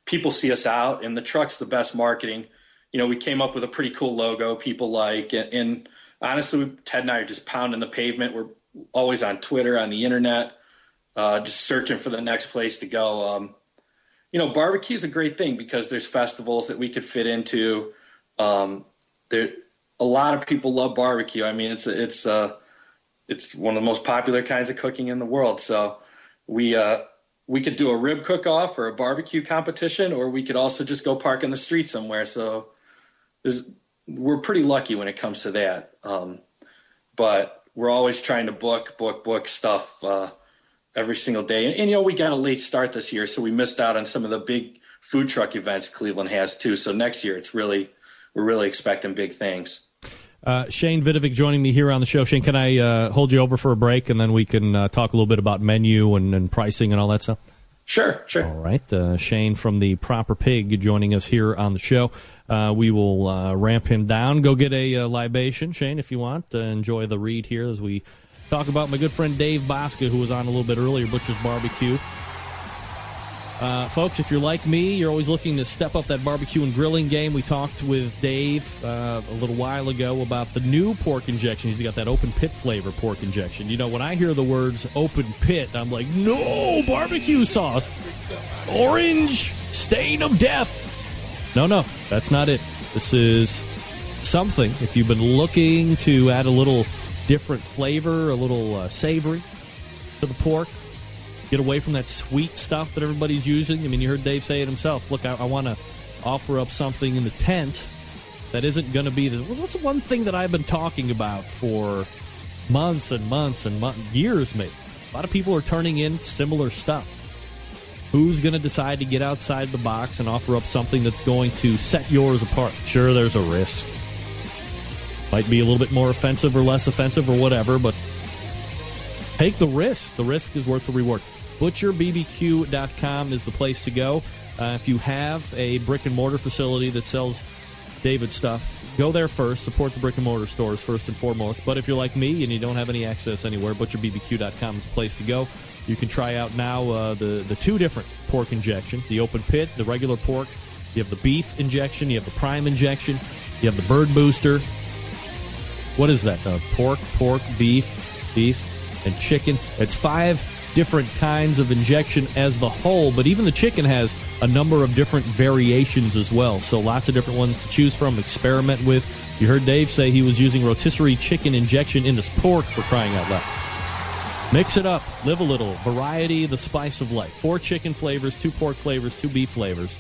L: people see us out, and the truck's the best marketing. You know, we came up with a pretty cool logo people like, and, and honestly, Ted and I are just pounding the pavement. We're always on Twitter, on the internet, uh, just searching for the next place to go. Um, you know, barbecue is a great thing because there's festivals that we could fit into. Um, there, a lot of people love barbecue. I mean, it's it's uh, it's one of the most popular kinds of cooking in the world. So we uh, we could do a rib cook off or a barbecue competition, or we could also just go park in the street somewhere. So there's we're pretty lucky when it comes to that. Um, but we're always trying to book, book, book stuff uh, every single day. And, and you know, we got a late start this year, so we missed out on some of the big food truck events Cleveland has too. So next year, it's really we're really expecting big things.
A: Uh, Shane Vidovic joining me here on the show. Shane, can I uh, hold you over for a break and then we can uh, talk a little bit about menu and, and, pricing and all that stuff?
L: Sure, sure.
A: All right. Uh, Shane from the Proper Pig joining us here on the show. Uh, we will uh, ramp him down. Go get a libation, Shane, if you want. enjoy the read here as we talk about my good friend Dave Bouska, who was on a little bit earlier, Butcher's Barbecue. Uh, folks, if you're like me, you're always looking to step up that barbecue and grilling game. We talked with Dave uh, a little while ago about the new pork injection. He's got that open pit flavor pork injection. You know, when I hear the words open pit, I'm like, no, barbecue sauce, orange, stain of death. No, no, that's not it. This is something. If you've been looking to add a little different flavor, a little uh, savory to the pork, get away from that sweet stuff that everybody's using. I mean, you heard Dave say it himself. Look, I, I want to offer up something in the tent that isn't going to be the. What's the one thing that I've been talking about for months and months and years, maybe? A lot of people are turning in similar stuff. Who's going to decide to get outside the box and offer up something that's going to set yours apart? Sure, there's a risk. Might be a little bit more offensive or less offensive or whatever, but take the risk. The risk is worth the reward. ButcherBBQ.com is the place to go. Uh, if you have a brick and mortar facility that sells David stuff, go there first. Support the brick and mortar stores first and foremost. But if you're like me and you don't have any access anywhere, ButcherBBQ.com is the place to go. You can try out now uh, the the two different pork injections: the open pit, the regular pork. You have the beef injection. You have the prime injection. You have the bird booster. What is that? Uh, pork, pork, beef, beef, and chicken. It's five different kinds of injection as the whole, but even the chicken has a number of different variations as well. So lots of different ones to choose from, experiment with. You heard Dave say he was using rotisserie chicken injection in his pork for crying out loud. Mix it up, live a little. Variety, the spice of life. Four chicken flavors, two pork flavors, two beef flavors.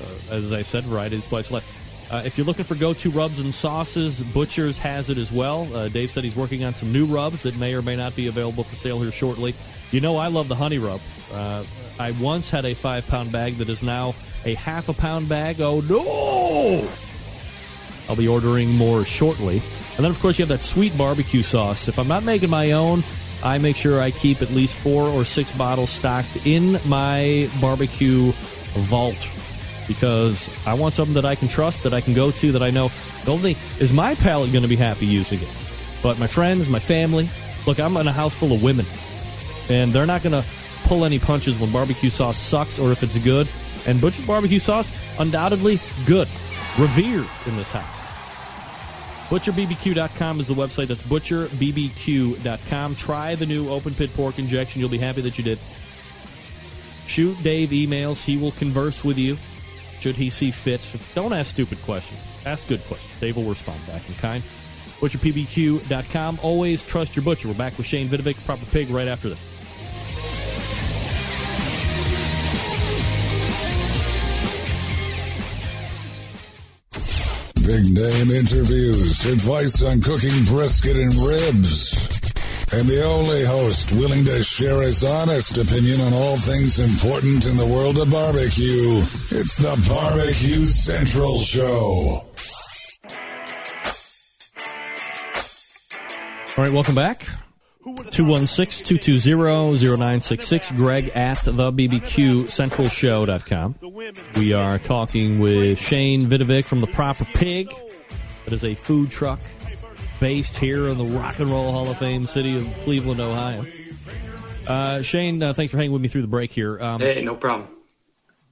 A: Uh, as I said, variety, the spice of life. Uh, if you're looking for go-to rubs and sauces, Butcher's has it as well. Uh, Dave said he's working on some new rubs that may or may not be available for sale here shortly. You know I love the honey rub. Uh, I once had a five-pound bag that is now a half a pound bag. Oh no! I'll be ordering more shortly. And then of course you have that sweet barbecue sauce. If I'm not making my own, I make sure I keep at least four or six bottles stocked in my barbecue vault because I want something that I can trust, that I can go to, that I know not only is my palate going to be happy using it, but my friends, my family. Look, I'm in a house full of women, and they're not going to pull any punches when barbecue sauce sucks or if it's good. And Butcher's barbecue sauce, undoubtedly good, revered in this house. ButcherBBQ.com is the website. That's ButcherBBQ.com. Try the new open pit pork injection. You'll be happy that you did. Shoot Dave emails. He will converse with you should he see fit. Don't ask stupid questions. Ask good questions. Dave will respond back in kind. ButcherBBQ.com. Always trust your butcher. We're back with Shane Vidovic, Proper Pig, right after this.
C: Big name interviews, advice on cooking brisket and ribs and the only host willing to share his honest opinion on all things important in the world of barbecue. It's the Barbecue Central Show.
A: All right, welcome back. 216-220-0966, greg at the bbqcentralshow.com. We are talking with Shane Vidovic from The Proper Pig. That is a food truck based here in the Rock and Roll Hall of Fame city of Cleveland, Ohio. Uh, Shane, uh, thanks for hanging with me through the break here.
L: Um, hey, no problem.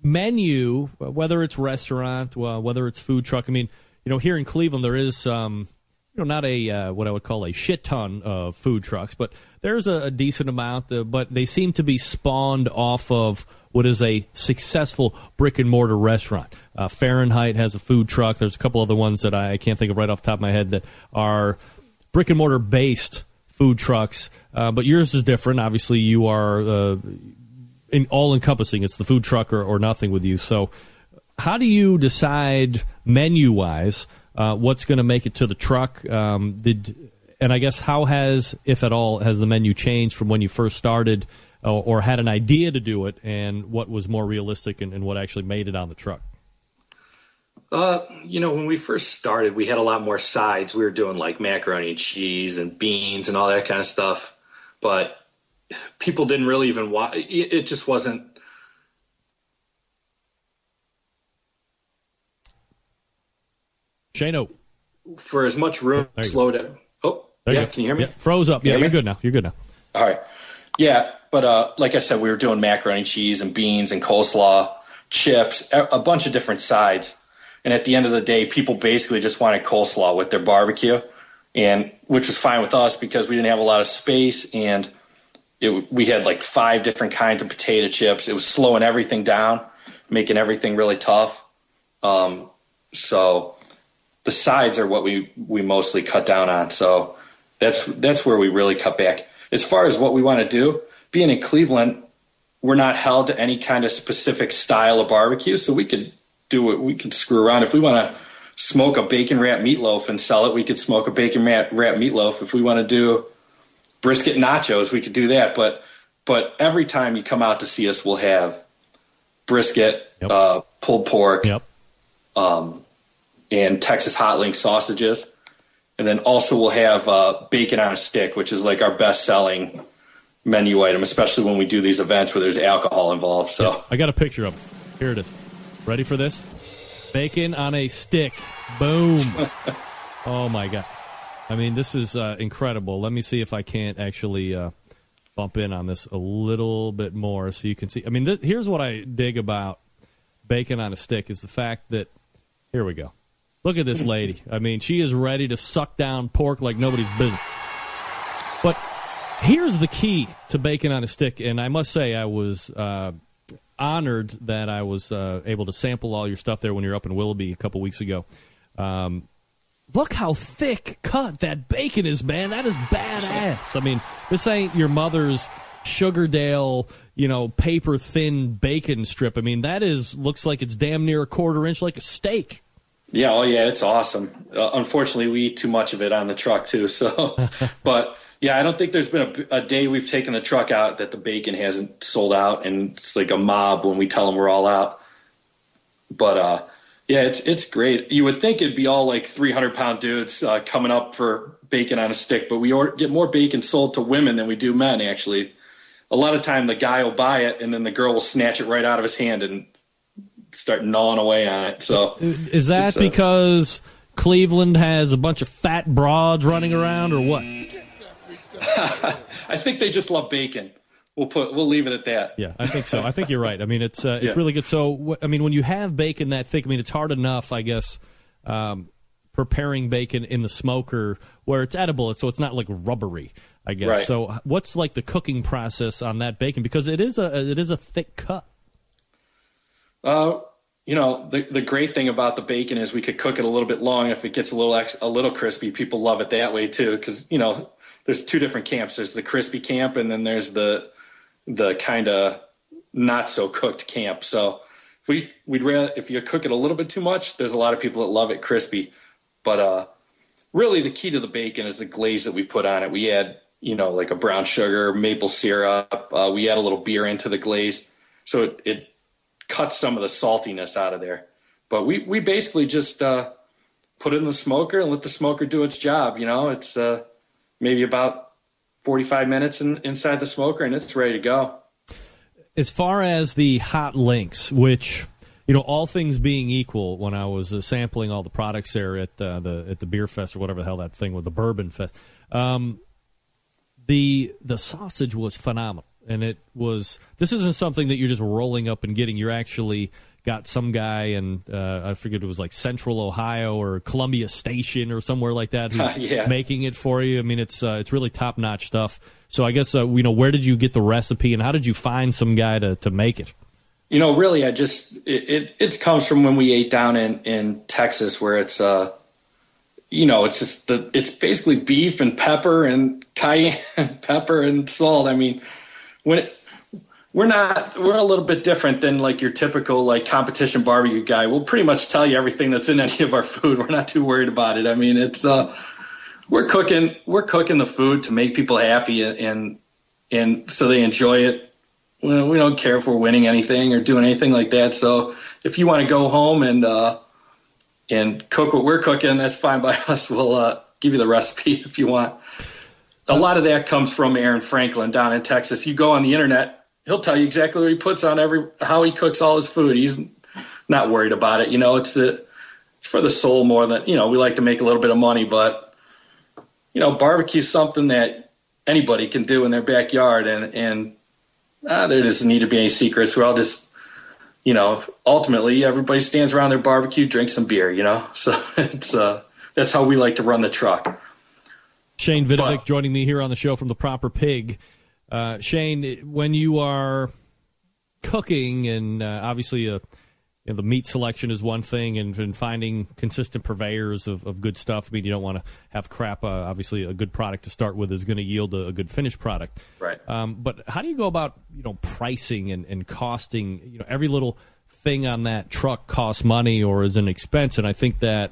A: Menu, whether it's restaurant, uh, whether it's food truck. I mean, you know, here in Cleveland, there is, um, you know, not a uh, what I would call a shit ton of food trucks, but there's a, a decent amount. But they seem to be spawned off of what is a successful brick and mortar restaurant. Uh, Fahrenheit has a food truck. There's a couple other ones that I can't think of right off the top of my head that are brick and mortar based food trucks. Uh, but yours is different. Obviously, you are uh, in all encompassing. It's the food truck or, or, nothing with you. So, how do you decide menu wise uh, what's going to make it to the truck? Um, did and I guess how has, if at all, has the menu changed from when you first started? or, or had an idea to do it, and what was more realistic and, and what actually made it on the truck?
L: Uh, you know, when we first started, we had a lot more sides. We were doing like macaroni and cheese and beans and all that kind of stuff. But people didn't really even want. It, it just wasn't.
A: Shano.
L: For as much room, slow down.
A: There you
L: yeah.
A: go.
L: Can you hear me?
A: Yeah, froze up. Yeah,
L: Hear
A: you're
L: me?
A: good now. You're good now.
L: All right. Yeah, but uh, like I said, we were doing macaroni and cheese and beans and coleslaw, chips, a, a bunch of different sides. And at the end of the day, people basically just wanted coleslaw with their barbecue, and which was fine with us because we didn't have a lot of space and it, we had like five different kinds of potato chips. It was slowing everything down, making everything really tough. Um, so the sides are what we we mostly cut down on. So that's that's where we really cut back. As far as what we want to do, being in Cleveland, we're not held to any kind of specific style of barbecue, so we could do it. We could screw around if we want to smoke a bacon wrap meatloaf and sell it. We could smoke a bacon wrap, meatloaf. If we want to do brisket nachos, we could do that. But but every time you come out to see us, we'll have brisket, uh, pulled pork, um, and Texas hot link sausages. And then also we'll have uh, bacon on a stick, which is like our best selling menu item, especially when we do these events where there's alcohol involved. So
A: I got a picture of it. Here it is. Ready for this? Bacon on a stick. Boom. oh my god. I mean, this is uh, incredible. Let me see if I can't actually uh, bump in on this a little bit more so you can see. I mean, this, here's what I dig about bacon on a stick is the fact that here we go. Look at this lady. I mean, she is ready to suck down pork like nobody's business. But here's the key to bacon on a stick, and I must say I was uh, honored that I was uh, able to sample all your stuff there when you were up in Willoughby a couple weeks ago. Um, look how thick cut that bacon is, man. That is badass. I mean, this ain't your mother's Sugardale, you know, paper thin bacon strip. I mean, that is looks like it's damn near a quarter inch, like a steak.
L: Yeah, oh yeah, it's awesome. Uh, unfortunately, we eat too much of it on the truck too. So, but yeah, I don't think there's been a, a day we've taken the truck out that the bacon hasn't sold out, and it's like a mob when we tell them we're all out. But uh, yeah, it's it's great. You would think it'd be all like 300 pound dudes uh, coming up for bacon on a stick, but we or- get more bacon sold to women than we do men. Actually, a lot of time the guy will buy it, and then the girl will snatch it right out of his hand and start gnawing away on it. So
A: Is that
L: it's, uh,
A: because Cleveland has a bunch of fat broads running around, or what?
L: I think they just love bacon. We'll put we'll leave it at that.
A: Yeah, I think so. I think you're right. I mean, it's uh, it's
L: Yeah.
A: really good. So, I mean, when you have bacon that thick, I mean, it's hard enough, I guess, um, preparing bacon in the smoker where it's edible, so it's not like rubbery. I guess.
L: Right.
A: So, what's like the cooking process on that bacon? Because it is a it is a thick cut.
L: Uh, you know, the the great thing about the bacon is we could cook it a little bit long. If it gets a little ex, a little crispy, people love it that way too. Because you know, there's two different camps. There's the crispy camp, and then there's the the kind of not so cooked camp. So if we we'd rather if you cook it a little bit too much, there's a lot of people that love it crispy. But uh, really, the key to the bacon is the glaze that we put on it. We add you know like a brown sugar, maple syrup. Uh, we add a little beer into the glaze, so it, it cuts some of the saltiness out of there. But we we basically just uh, put it in the smoker and let the smoker do its job. You know, it's uh, maybe about 45 minutes in, inside the smoker and it's ready to go.
A: As far as the hot links, which you know, all things being equal, when I was uh, sampling all the products there at uh, the at the beer fest or whatever the hell that thing was, the bourbon fest, um, the the sausage was phenomenal, and it was. This isn't something that you're just rolling up and getting. You're actually got some guy and uh, I forget it was like Central Ohio or Columbia Station or somewhere like that who's
L: Yeah.
A: making it for you. I mean, it's uh, it's really top notch stuff. So I guess uh, you know where did you get the recipe and how did you find some guy to, to make it?
L: You know, really, I just it it, it comes from when we ate down in in Texas, where it's uh, you know, it's just the it's basically beef and pepper and cayenne pepper and salt. I mean, when it, we're not we're a little bit different than like your typical like competition barbecue guy. We'll pretty much tell you everything that's in any of our food. We're not too worried about it. I mean, it's uh, we're cooking we're cooking the food to make people happy and and, so they enjoy it we don't care if we're winning anything or doing anything like that. So if you want to go home and uh, and cook what we're cooking, that's fine by us. We'll uh, give you the recipe if you want. A lot of that comes from Aaron Franklin down in Texas. You go on the internet, he'll tell you exactly what he puts on every how he cooks all his food. He's not worried about it. You know, it's the it's for the soul more than you know. We like to make a little bit of money, but you know, barbecue's something that anybody can do in their backyard, and and uh, there doesn't need to be any secrets. We're all just you know, ultimately everybody stands around their barbecue, drinks some beer. You know, so it's uh, that's how we like to run the truck.
A: Shane Vidovic joining me here on the show from the Proper Pig. Uh, Shane, when you are cooking, and uh, obviously uh, you know, the meat selection is one thing, and, and finding consistent purveyors of, of, good stuff. I mean, you don't want to have crap. Uh, obviously, a good product to start with is going to yield a, a, good finished product.
L: Right.
A: Um, but how do you go about you know pricing and, and costing? You know, every little thing on that truck costs money or is an expense, and I think that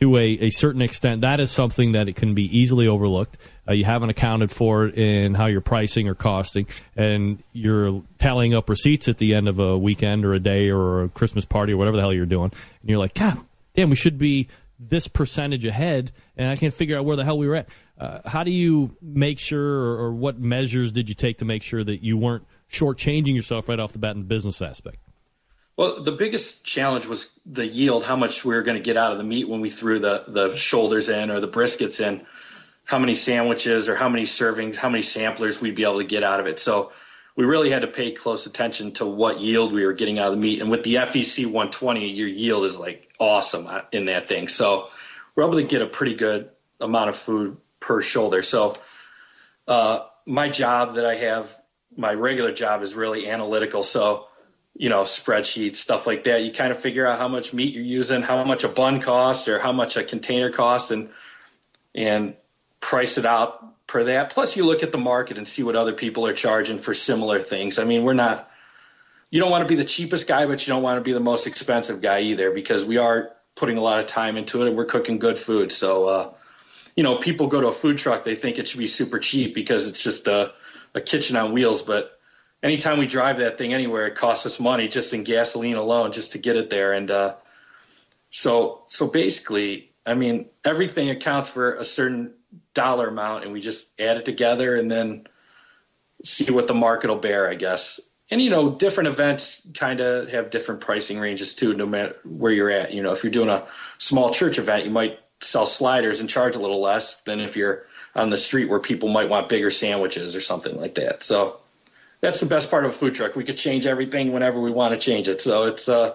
A: to a, a certain extent, that is something that it can be easily overlooked. Uh, you haven't accounted for it in how you're pricing or costing, and you're tallying up receipts at the end of a weekend or a day or a Christmas party or whatever the hell you're doing, and you're like, God damn, we should be this percentage ahead, and I can't figure out where the hell we were at. Uh, how do you make sure, or, or what measures did you take to make sure that you weren't shortchanging yourself right off the bat in the business aspect?
L: Well, the biggest challenge was the yield, how much we were going to get out of the meat when we threw the, the shoulders in or the briskets in, how many sandwiches or how many servings, how many samplers we'd be able to get out of it. So we really had to pay close attention to what yield we were getting out of the meat. And with the FEC 120, your yield is like awesome in that thing. So we're able to get a pretty good amount of food per shoulder. So uh, my job that I have, my regular job is really analytical. So you know, spreadsheets, stuff like that. You kind of figure out how much meat you're using, how much a bun costs, or how much a container costs, and and price it out per that. Plus, you look at the market and see what other people are charging for similar things. I mean, we're not. You don't want to be the cheapest guy, but you don't want to be the most expensive guy either, because we are putting a lot of time into it and we're cooking good food. So, uh, you know, people go to a food truck, they think it should be super cheap because it's just a, a kitchen on wheels, but anytime we drive that thing anywhere, it costs us money just in gasoline alone just to get it there. And uh, so, so basically, I mean, everything accounts for a certain dollar amount, and we just add it together and then see what the market will bear, I guess. And you know, different events kind of have different pricing ranges too, no matter where you're at. You know, if you're doing a small church event, you might sell sliders and charge a little less than if you're on the street where people might want bigger sandwiches or something like that. So that's the best part of a food truck. We could change everything whenever we want to change it. So it's uh,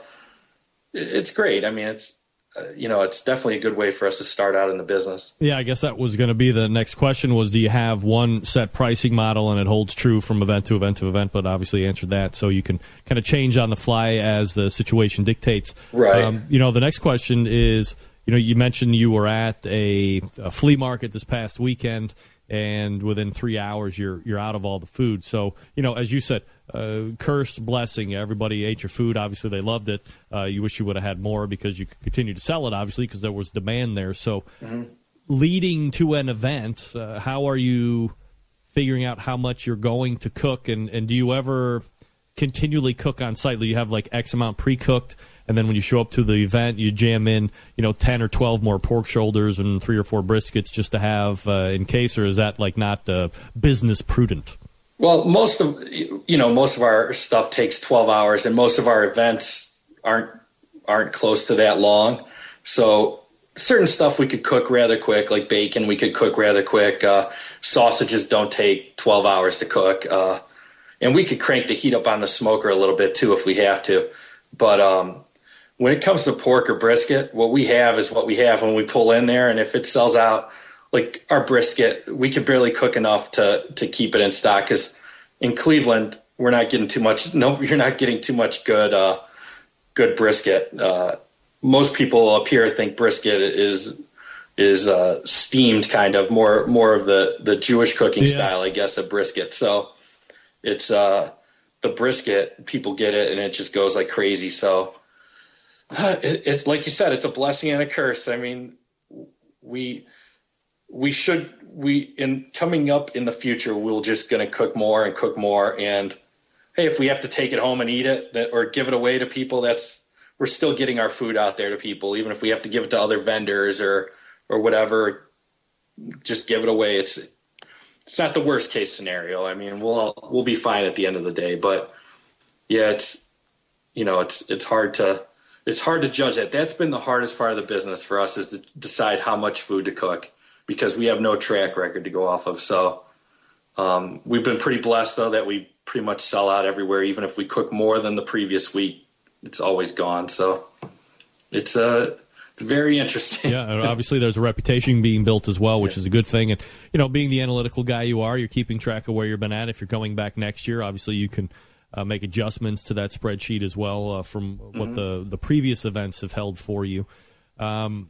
L: it's great. I mean, it's uh, you know, it's definitely a good way for us to start out in the business.
A: Yeah, I guess that was going to be the next question. Was do you have one set pricing model and it holds true from event to event to event? But obviously answered that, so you can kind of change on the fly as the situation dictates.
L: Right. Um,
A: you know, the next question is, you know, you mentioned you were at a, a flea market this past weekend and within three hours you're you're out of all the food. So you know, as you said, uh, curse blessing. Everybody ate your food. Obviously, they loved it. Uh, you wish you would have had more because you could continue to sell it. Obviously, because there was demand there. So, mm-hmm. leading to an event, uh, how are you figuring out how much you're going to cook, and and do you ever continually cook on site? Do you have like X amount pre cooked? And then when you show up to the event, you jam in, you know, ten or twelve more pork shoulders and three or four briskets just to have uh, in case, or is that like not uh, business prudent?
L: Well, most of you know most of our stuff takes twelve hours, and most of our events aren't aren't close to that long. So certain stuff we could cook rather quick, like bacon, we could cook rather quick. Uh, sausages don't take twelve hours to cook, uh, and we could crank the heat up on the smoker a little bit too if we have to. But um, when it comes to pork or brisket, what we have is what we have when we pull in there, and if it sells out, like our brisket, we could barely cook enough to to keep it in stock because in Cleveland we're not getting too much. No, you're not getting too much good uh, good brisket. Uh, most people up here think brisket is is uh, steamed, kind of more more of the the Jewish cooking yeah. style, I guess, of brisket. So it's uh, the brisket. People get it, and it just goes like crazy. So it, it's like you said, it's a blessing and a curse. I mean, we we should we in coming up in the future, we're just going to cook more and cook more. And hey, if we have to take it home and eat it, that, or give it away to people, that's we're still getting our food out there to people, even if we have to give it to other vendors or or whatever. Just give it away. It's it's not the worst case scenario. I mean, we'll we'll be fine at the end of the day. But yeah, it's you know, it's it's hard to it's hard to judge that. That's been the hardest part of the business for us is to decide how much food to cook because we have no track record to go off of. So um, we've been pretty blessed though that we pretty much sell out everywhere. Even if we cook more than the previous week, it's always gone. So it's uh, it's very interesting.
A: yeah, and obviously there's a reputation being built as well, which is a good thing. And you know, being the analytical guy you are, you're keeping track of where you've been at. If you're going back next year, obviously you can uh, make adjustments to that spreadsheet as well uh, from what
L: Mhm.
A: the the previous events have held for you. Um,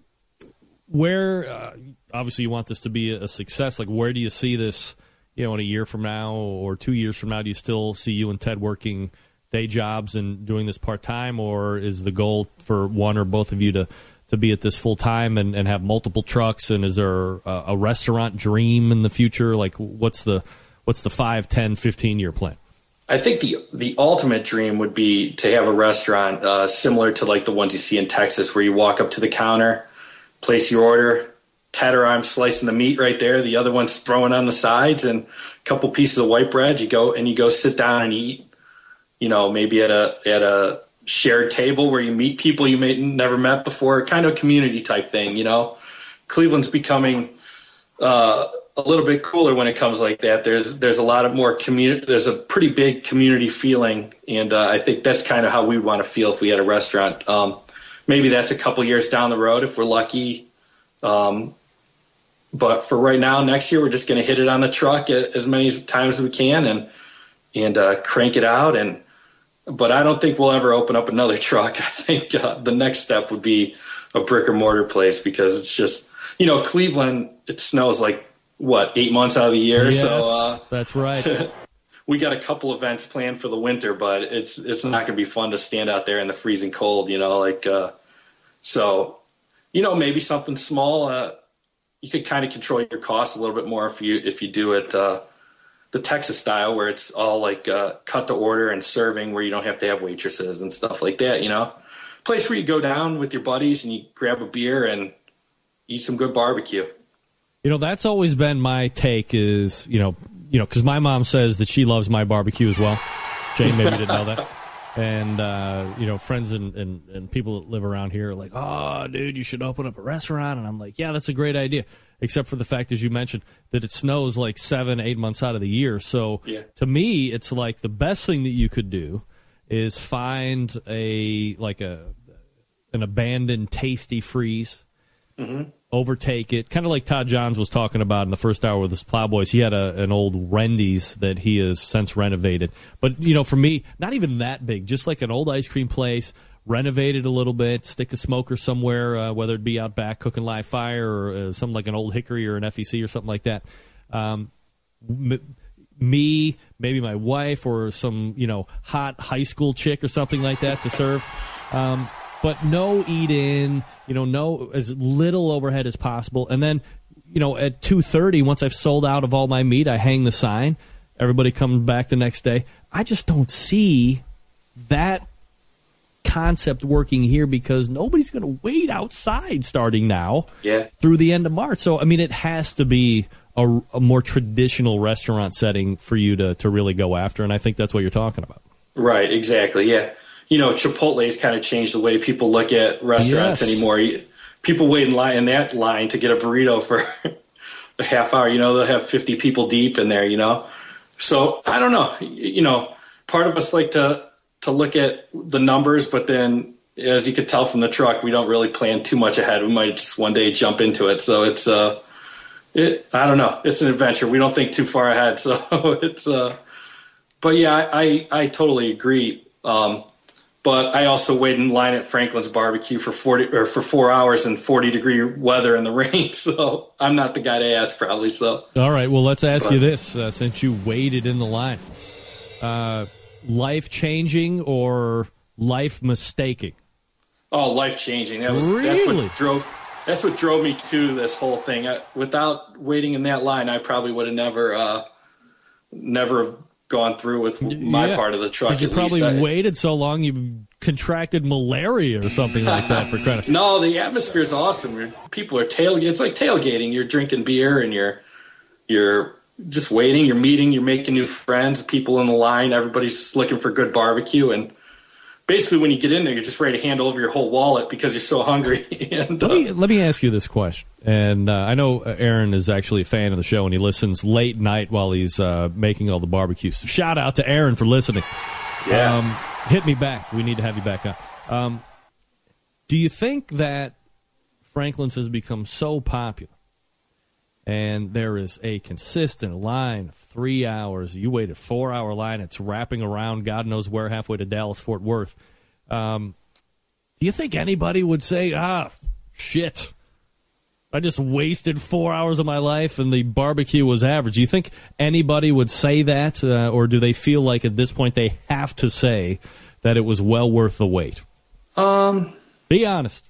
A: where uh, obviously you want this to be a success. Like, where do you see this? You know, in a year from now or two years from now, do you still see you and Ted working day jobs and doing this part time, or is the goal for one or both of you to to be at this full time and, and have multiple trucks? And is there a, a restaurant dream in the future? Like, what's the what's the 5, 10, 15 year plan?
L: I think the the ultimate dream would be to have a restaurant uh, similar to like the ones you see in Texas, where you walk up to the counter, place your order, or I'm slicing the meat right there, the other one's throwing on the sides, and a couple pieces of white bread. You go and you go sit down and eat. You know, maybe at a at a shared table where you meet people you may never met before, kind of community type thing. You know, Cleveland's becoming uh, a little bit cooler when it comes like that. There's there's a lot of more community. There's a pretty big community feeling, and uh, I think that's kind of how we would want to feel if we had a restaurant. Um, maybe that's a couple years down the road if we're lucky. Um, but for right now, next year we're just going to hit it on the truck as many times as we can and and uh, crank it out. And but I don't think we'll ever open up another truck. I think uh, the next step would be a brick or mortar place because it's just you know Cleveland. It snows like what eight months out of the year,
A: Yes,
L: so uh,
A: that's right.
L: we got a couple events planned for the winter, but it's it's not going to be fun to stand out there in the freezing cold. You know, like uh, so. You know, maybe something small. Uh, you could kind of control your costs a little bit more if you if you do it uh, the Texas style, where it's all like uh, cut to order and serving, where you don't have to have waitresses and stuff like that. You know, place where you go down with your buddies and you grab a beer and eat some good barbecue.
A: You know, that's always been my take. Is you know, you know, because my mom says that she loves my barbecue as well. Jane, maybe didn't know that. And uh, you know, friends and, and, and people that live around here are like, "Oh, dude, you should open up a restaurant." And I'm like, "Yeah, that's a great idea." Except for the fact, as you mentioned, that it snows like seven, eight months out of the year. So
L: Yeah.
A: to me, it's like the best thing that you could do is find a like a an abandoned Tastee-Freez
L: Mm-hmm.
A: Overtake it. Kind of like Todd Johns was talking about in the first hour with his Plowboys. He had a, an old Rendy's that he has since renovated. But, you know, for me, not even that big, just like an old ice cream place, renovated a little bit, stick a smoker somewhere, uh, whether it be out back cooking live fire or uh, something like an old hickory or an FEC or something like that. Um, m- me, maybe my wife, or some you know hot high school chick or something like that to serve. Um, but no eat in, you know, no as little overhead as possible. And then, you know, at two thirty, once I've sold out of all my meat, I hang the sign. Everybody comes back the next day. I just don't see that concept working here because nobody's going to wait outside starting now
L: Yeah.
A: through the end of March. So, I mean, it has to be a, a more traditional restaurant setting for you to, to really go after. And I think that's what you're talking about.
L: Right, exactly. Yeah. You know, Chipotle's kind of changed the way people look at restaurants
A: Yes.
L: anymore. People wait in line in that line to get a burrito for a half hour. You know, they'll have 50 people deep in there, you know. So, I don't know. You know, part of us like to to look at the numbers, but then as you could tell from the truck, we don't really plan too much ahead. We might just one day jump into it. So, it's uh it, I don't know. It's an adventure. We don't think too far ahead. So, it's uh but yeah, I, I, I totally agree. Um, but I also waited in line at Franklin's barbecue for forty or for four hours in forty degree weather in the rain. So I'm not the guy to ask, probably. So
A: All right. Well, let's ask
L: But-
A: you this uh, since you waited in the line. Uh, life changing or life mistaking?
L: oh, life changing. That was that's
A: Really?
L: what drove that's what drove me to this whole thing. I, without waiting in that line, I probably would have never uh, never have gone through with my
A: Yeah.
L: part of the truck.
A: you probably
L: I-
A: waited so long you contracted malaria or something like that for credit.
L: No, the atmosphere is awesome. People are tailgating. It's like tailgating. You're drinking beer and you're you're just waiting. You're meeting. You're making new friends. People in the line. Everybody's looking for good barbecue and basically when you get in there, you're just ready to hand over your whole wallet because you're so hungry. and,
A: uh, let me let me ask you this question, and uh, I know Aaron is actually a fan of the show, and he listens late night while he's uh, making all the barbecues. So shout out to Aaron for listening.
L: Yeah.
A: Um, hit me back. We need to have you back on. Um, do you think that Franklin's has become so popular? And there is a consistent line of three hours. You wait a four hour line, it's wrapping around God knows where, halfway to Dallas, Fort Worth. Um, do you think anybody would say, ah, shit, I just wasted four hours of my life and the barbecue was average? Do you think anybody would say that, uh, or do they feel like at this point they have to say that it was well worth the wait?
L: Um,
A: Be honest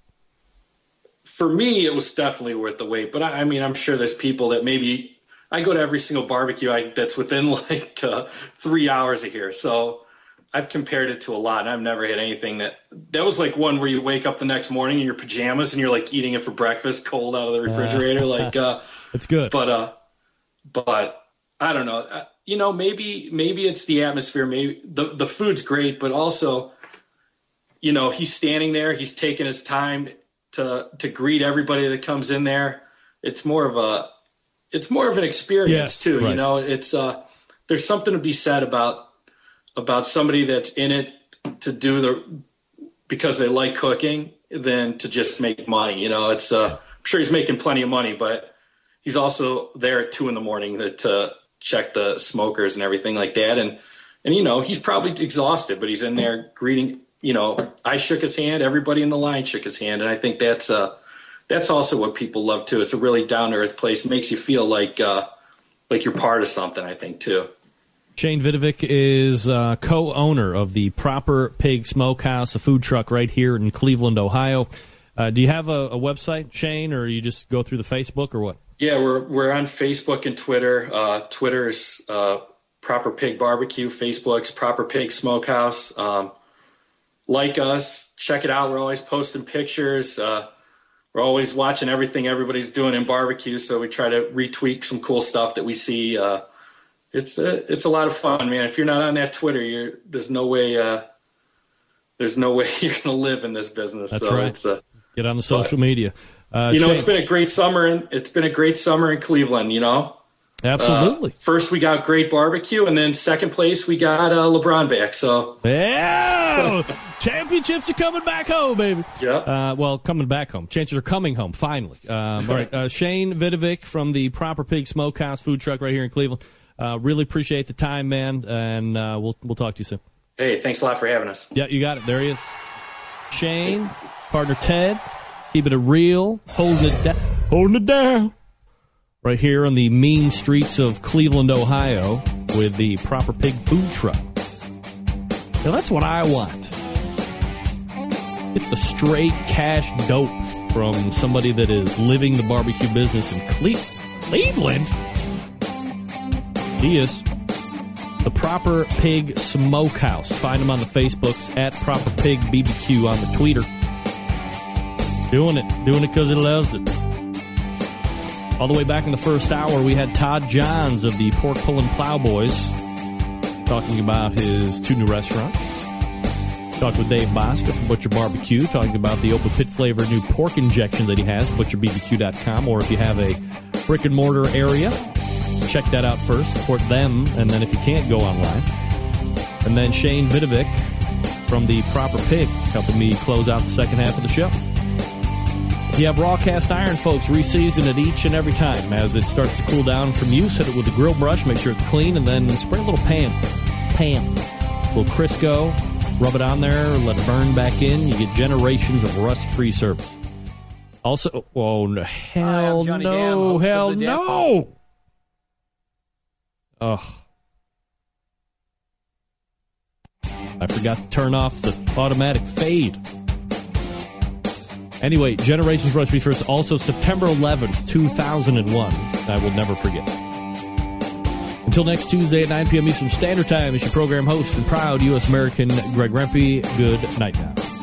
L: for me, it was definitely worth the wait. But I, I, mean, I'm sure there's people that maybe I go to every single barbecue I, that's within like uh, three hours of here. So I've compared it to a lot, and I've never had anything that that was like one where you wake up the next morning in your pajamas and you're like eating it for breakfast, cold out of the refrigerator. Uh, like, uh,
A: it's good.
L: But uh, but I don't know. Uh, you know, maybe maybe it's the atmosphere. Maybe the the food's great, but also, you know, he's standing there, he's taking his time to to greet everybody that comes in there. It's more of a it's more of an experience
A: yes,
L: too.
A: Right.
L: You know, it's uh there's something to be said about about somebody that's in it to do the because they like cooking than to just make money. You know, it's uh I'm sure he's making plenty of money, but he's also there at two in the morning to, to check the smokers and everything like that. And and you know, he's probably exhausted, but he's in there greeting you know, I shook his hand. Everybody in the line shook his hand, and I think that's uh, that's also what people love too. It's a really down to earth place. It makes you feel like uh, like you're part of something. I think too.
A: Shane Vidovic is uh, co-owner of the Proper Pig Smokehouse, a food truck right here in Cleveland, Ohio. Uh, do you have a, a, website, Shane, or you just go through the Facebook or what?
L: Yeah, we're we're on Facebook and Twitter. Uh, Twitter's uh, Proper Pig Barbecue. Facebook's Proper Pig Smokehouse. Um, like us, check it out. We're always posting pictures. Uh, we're always watching everything everybody's doing in barbecue, so we try to retweet some cool stuff that we see. Uh, it's a, it's a lot of fun, man. If you're not on that Twitter, you're, there's no way uh, there's no way you're gonna live in this business.
A: That's
L: so
A: right.
L: It's a,
A: Get on the social but, media.
L: Uh, you know, Shane. it's been a great summer, and it's been a great summer in Cleveland. You know,
A: Absolutely.
L: Uh, first, we got great barbecue, and then second place, we got uh, LeBron back. So
A: yeah, championships are coming back home, baby.
L: Yeah.
A: Uh, well, coming back home. Chances are coming home finally. Um, all right, uh, Shane Vidovic from the Proper Pig Smokehouse food truck right here in Cleveland. Uh, really appreciate the time, man, and uh, we'll we'll talk to you soon.
L: Hey, thanks a lot for having us.
A: Yeah, you got it. There he is. Shane, partner Ted, keeping it a real, holding it down, holding it down right here on the mean streets of Cleveland, Ohio, with the proper pig food truck. Now, that's what I want. It's the straight cash dope from somebody that is living the barbecue business in Cle- Cleveland. He is the Proper Pig Smokehouse. Find him on the Facebooks at Proper Pig BBQ on the Twitter. Doing it, doing it because he loves it. All the way back in the first hour, we had Todd Johns of the Pork Pulling Plowboys talking about his two new restaurants. Talked with Dave Bouska from Butcher Barbecue, talking about the open pit flavor new pork injection that he has, butcherbbq.com, or if you have a brick and mortar area, check that out first, support them, and then if you can't, go online. And then Shane Vidovic from the Proper Pig helping me close out the second half of the show. You have raw cast iron, folks. Reseason it each and every time. As it starts to cool down from use, hit it with a grill brush, make sure it's clean, and then spray a little Pam. Pam. A little Crisco. Rub it on there, let it burn back in. You get generations of rust free service. Also, oh, no, hell no,
M: Dam,
A: hell no. Ugh. I forgot to turn off the automatic fade. Anyway, Generations Rush It's also September 11th, 2001. I will never forget. Until next Tuesday at 9 p.m. Eastern Standard Time, is your program host and proud U.S. American Greg Rempe. Good night now.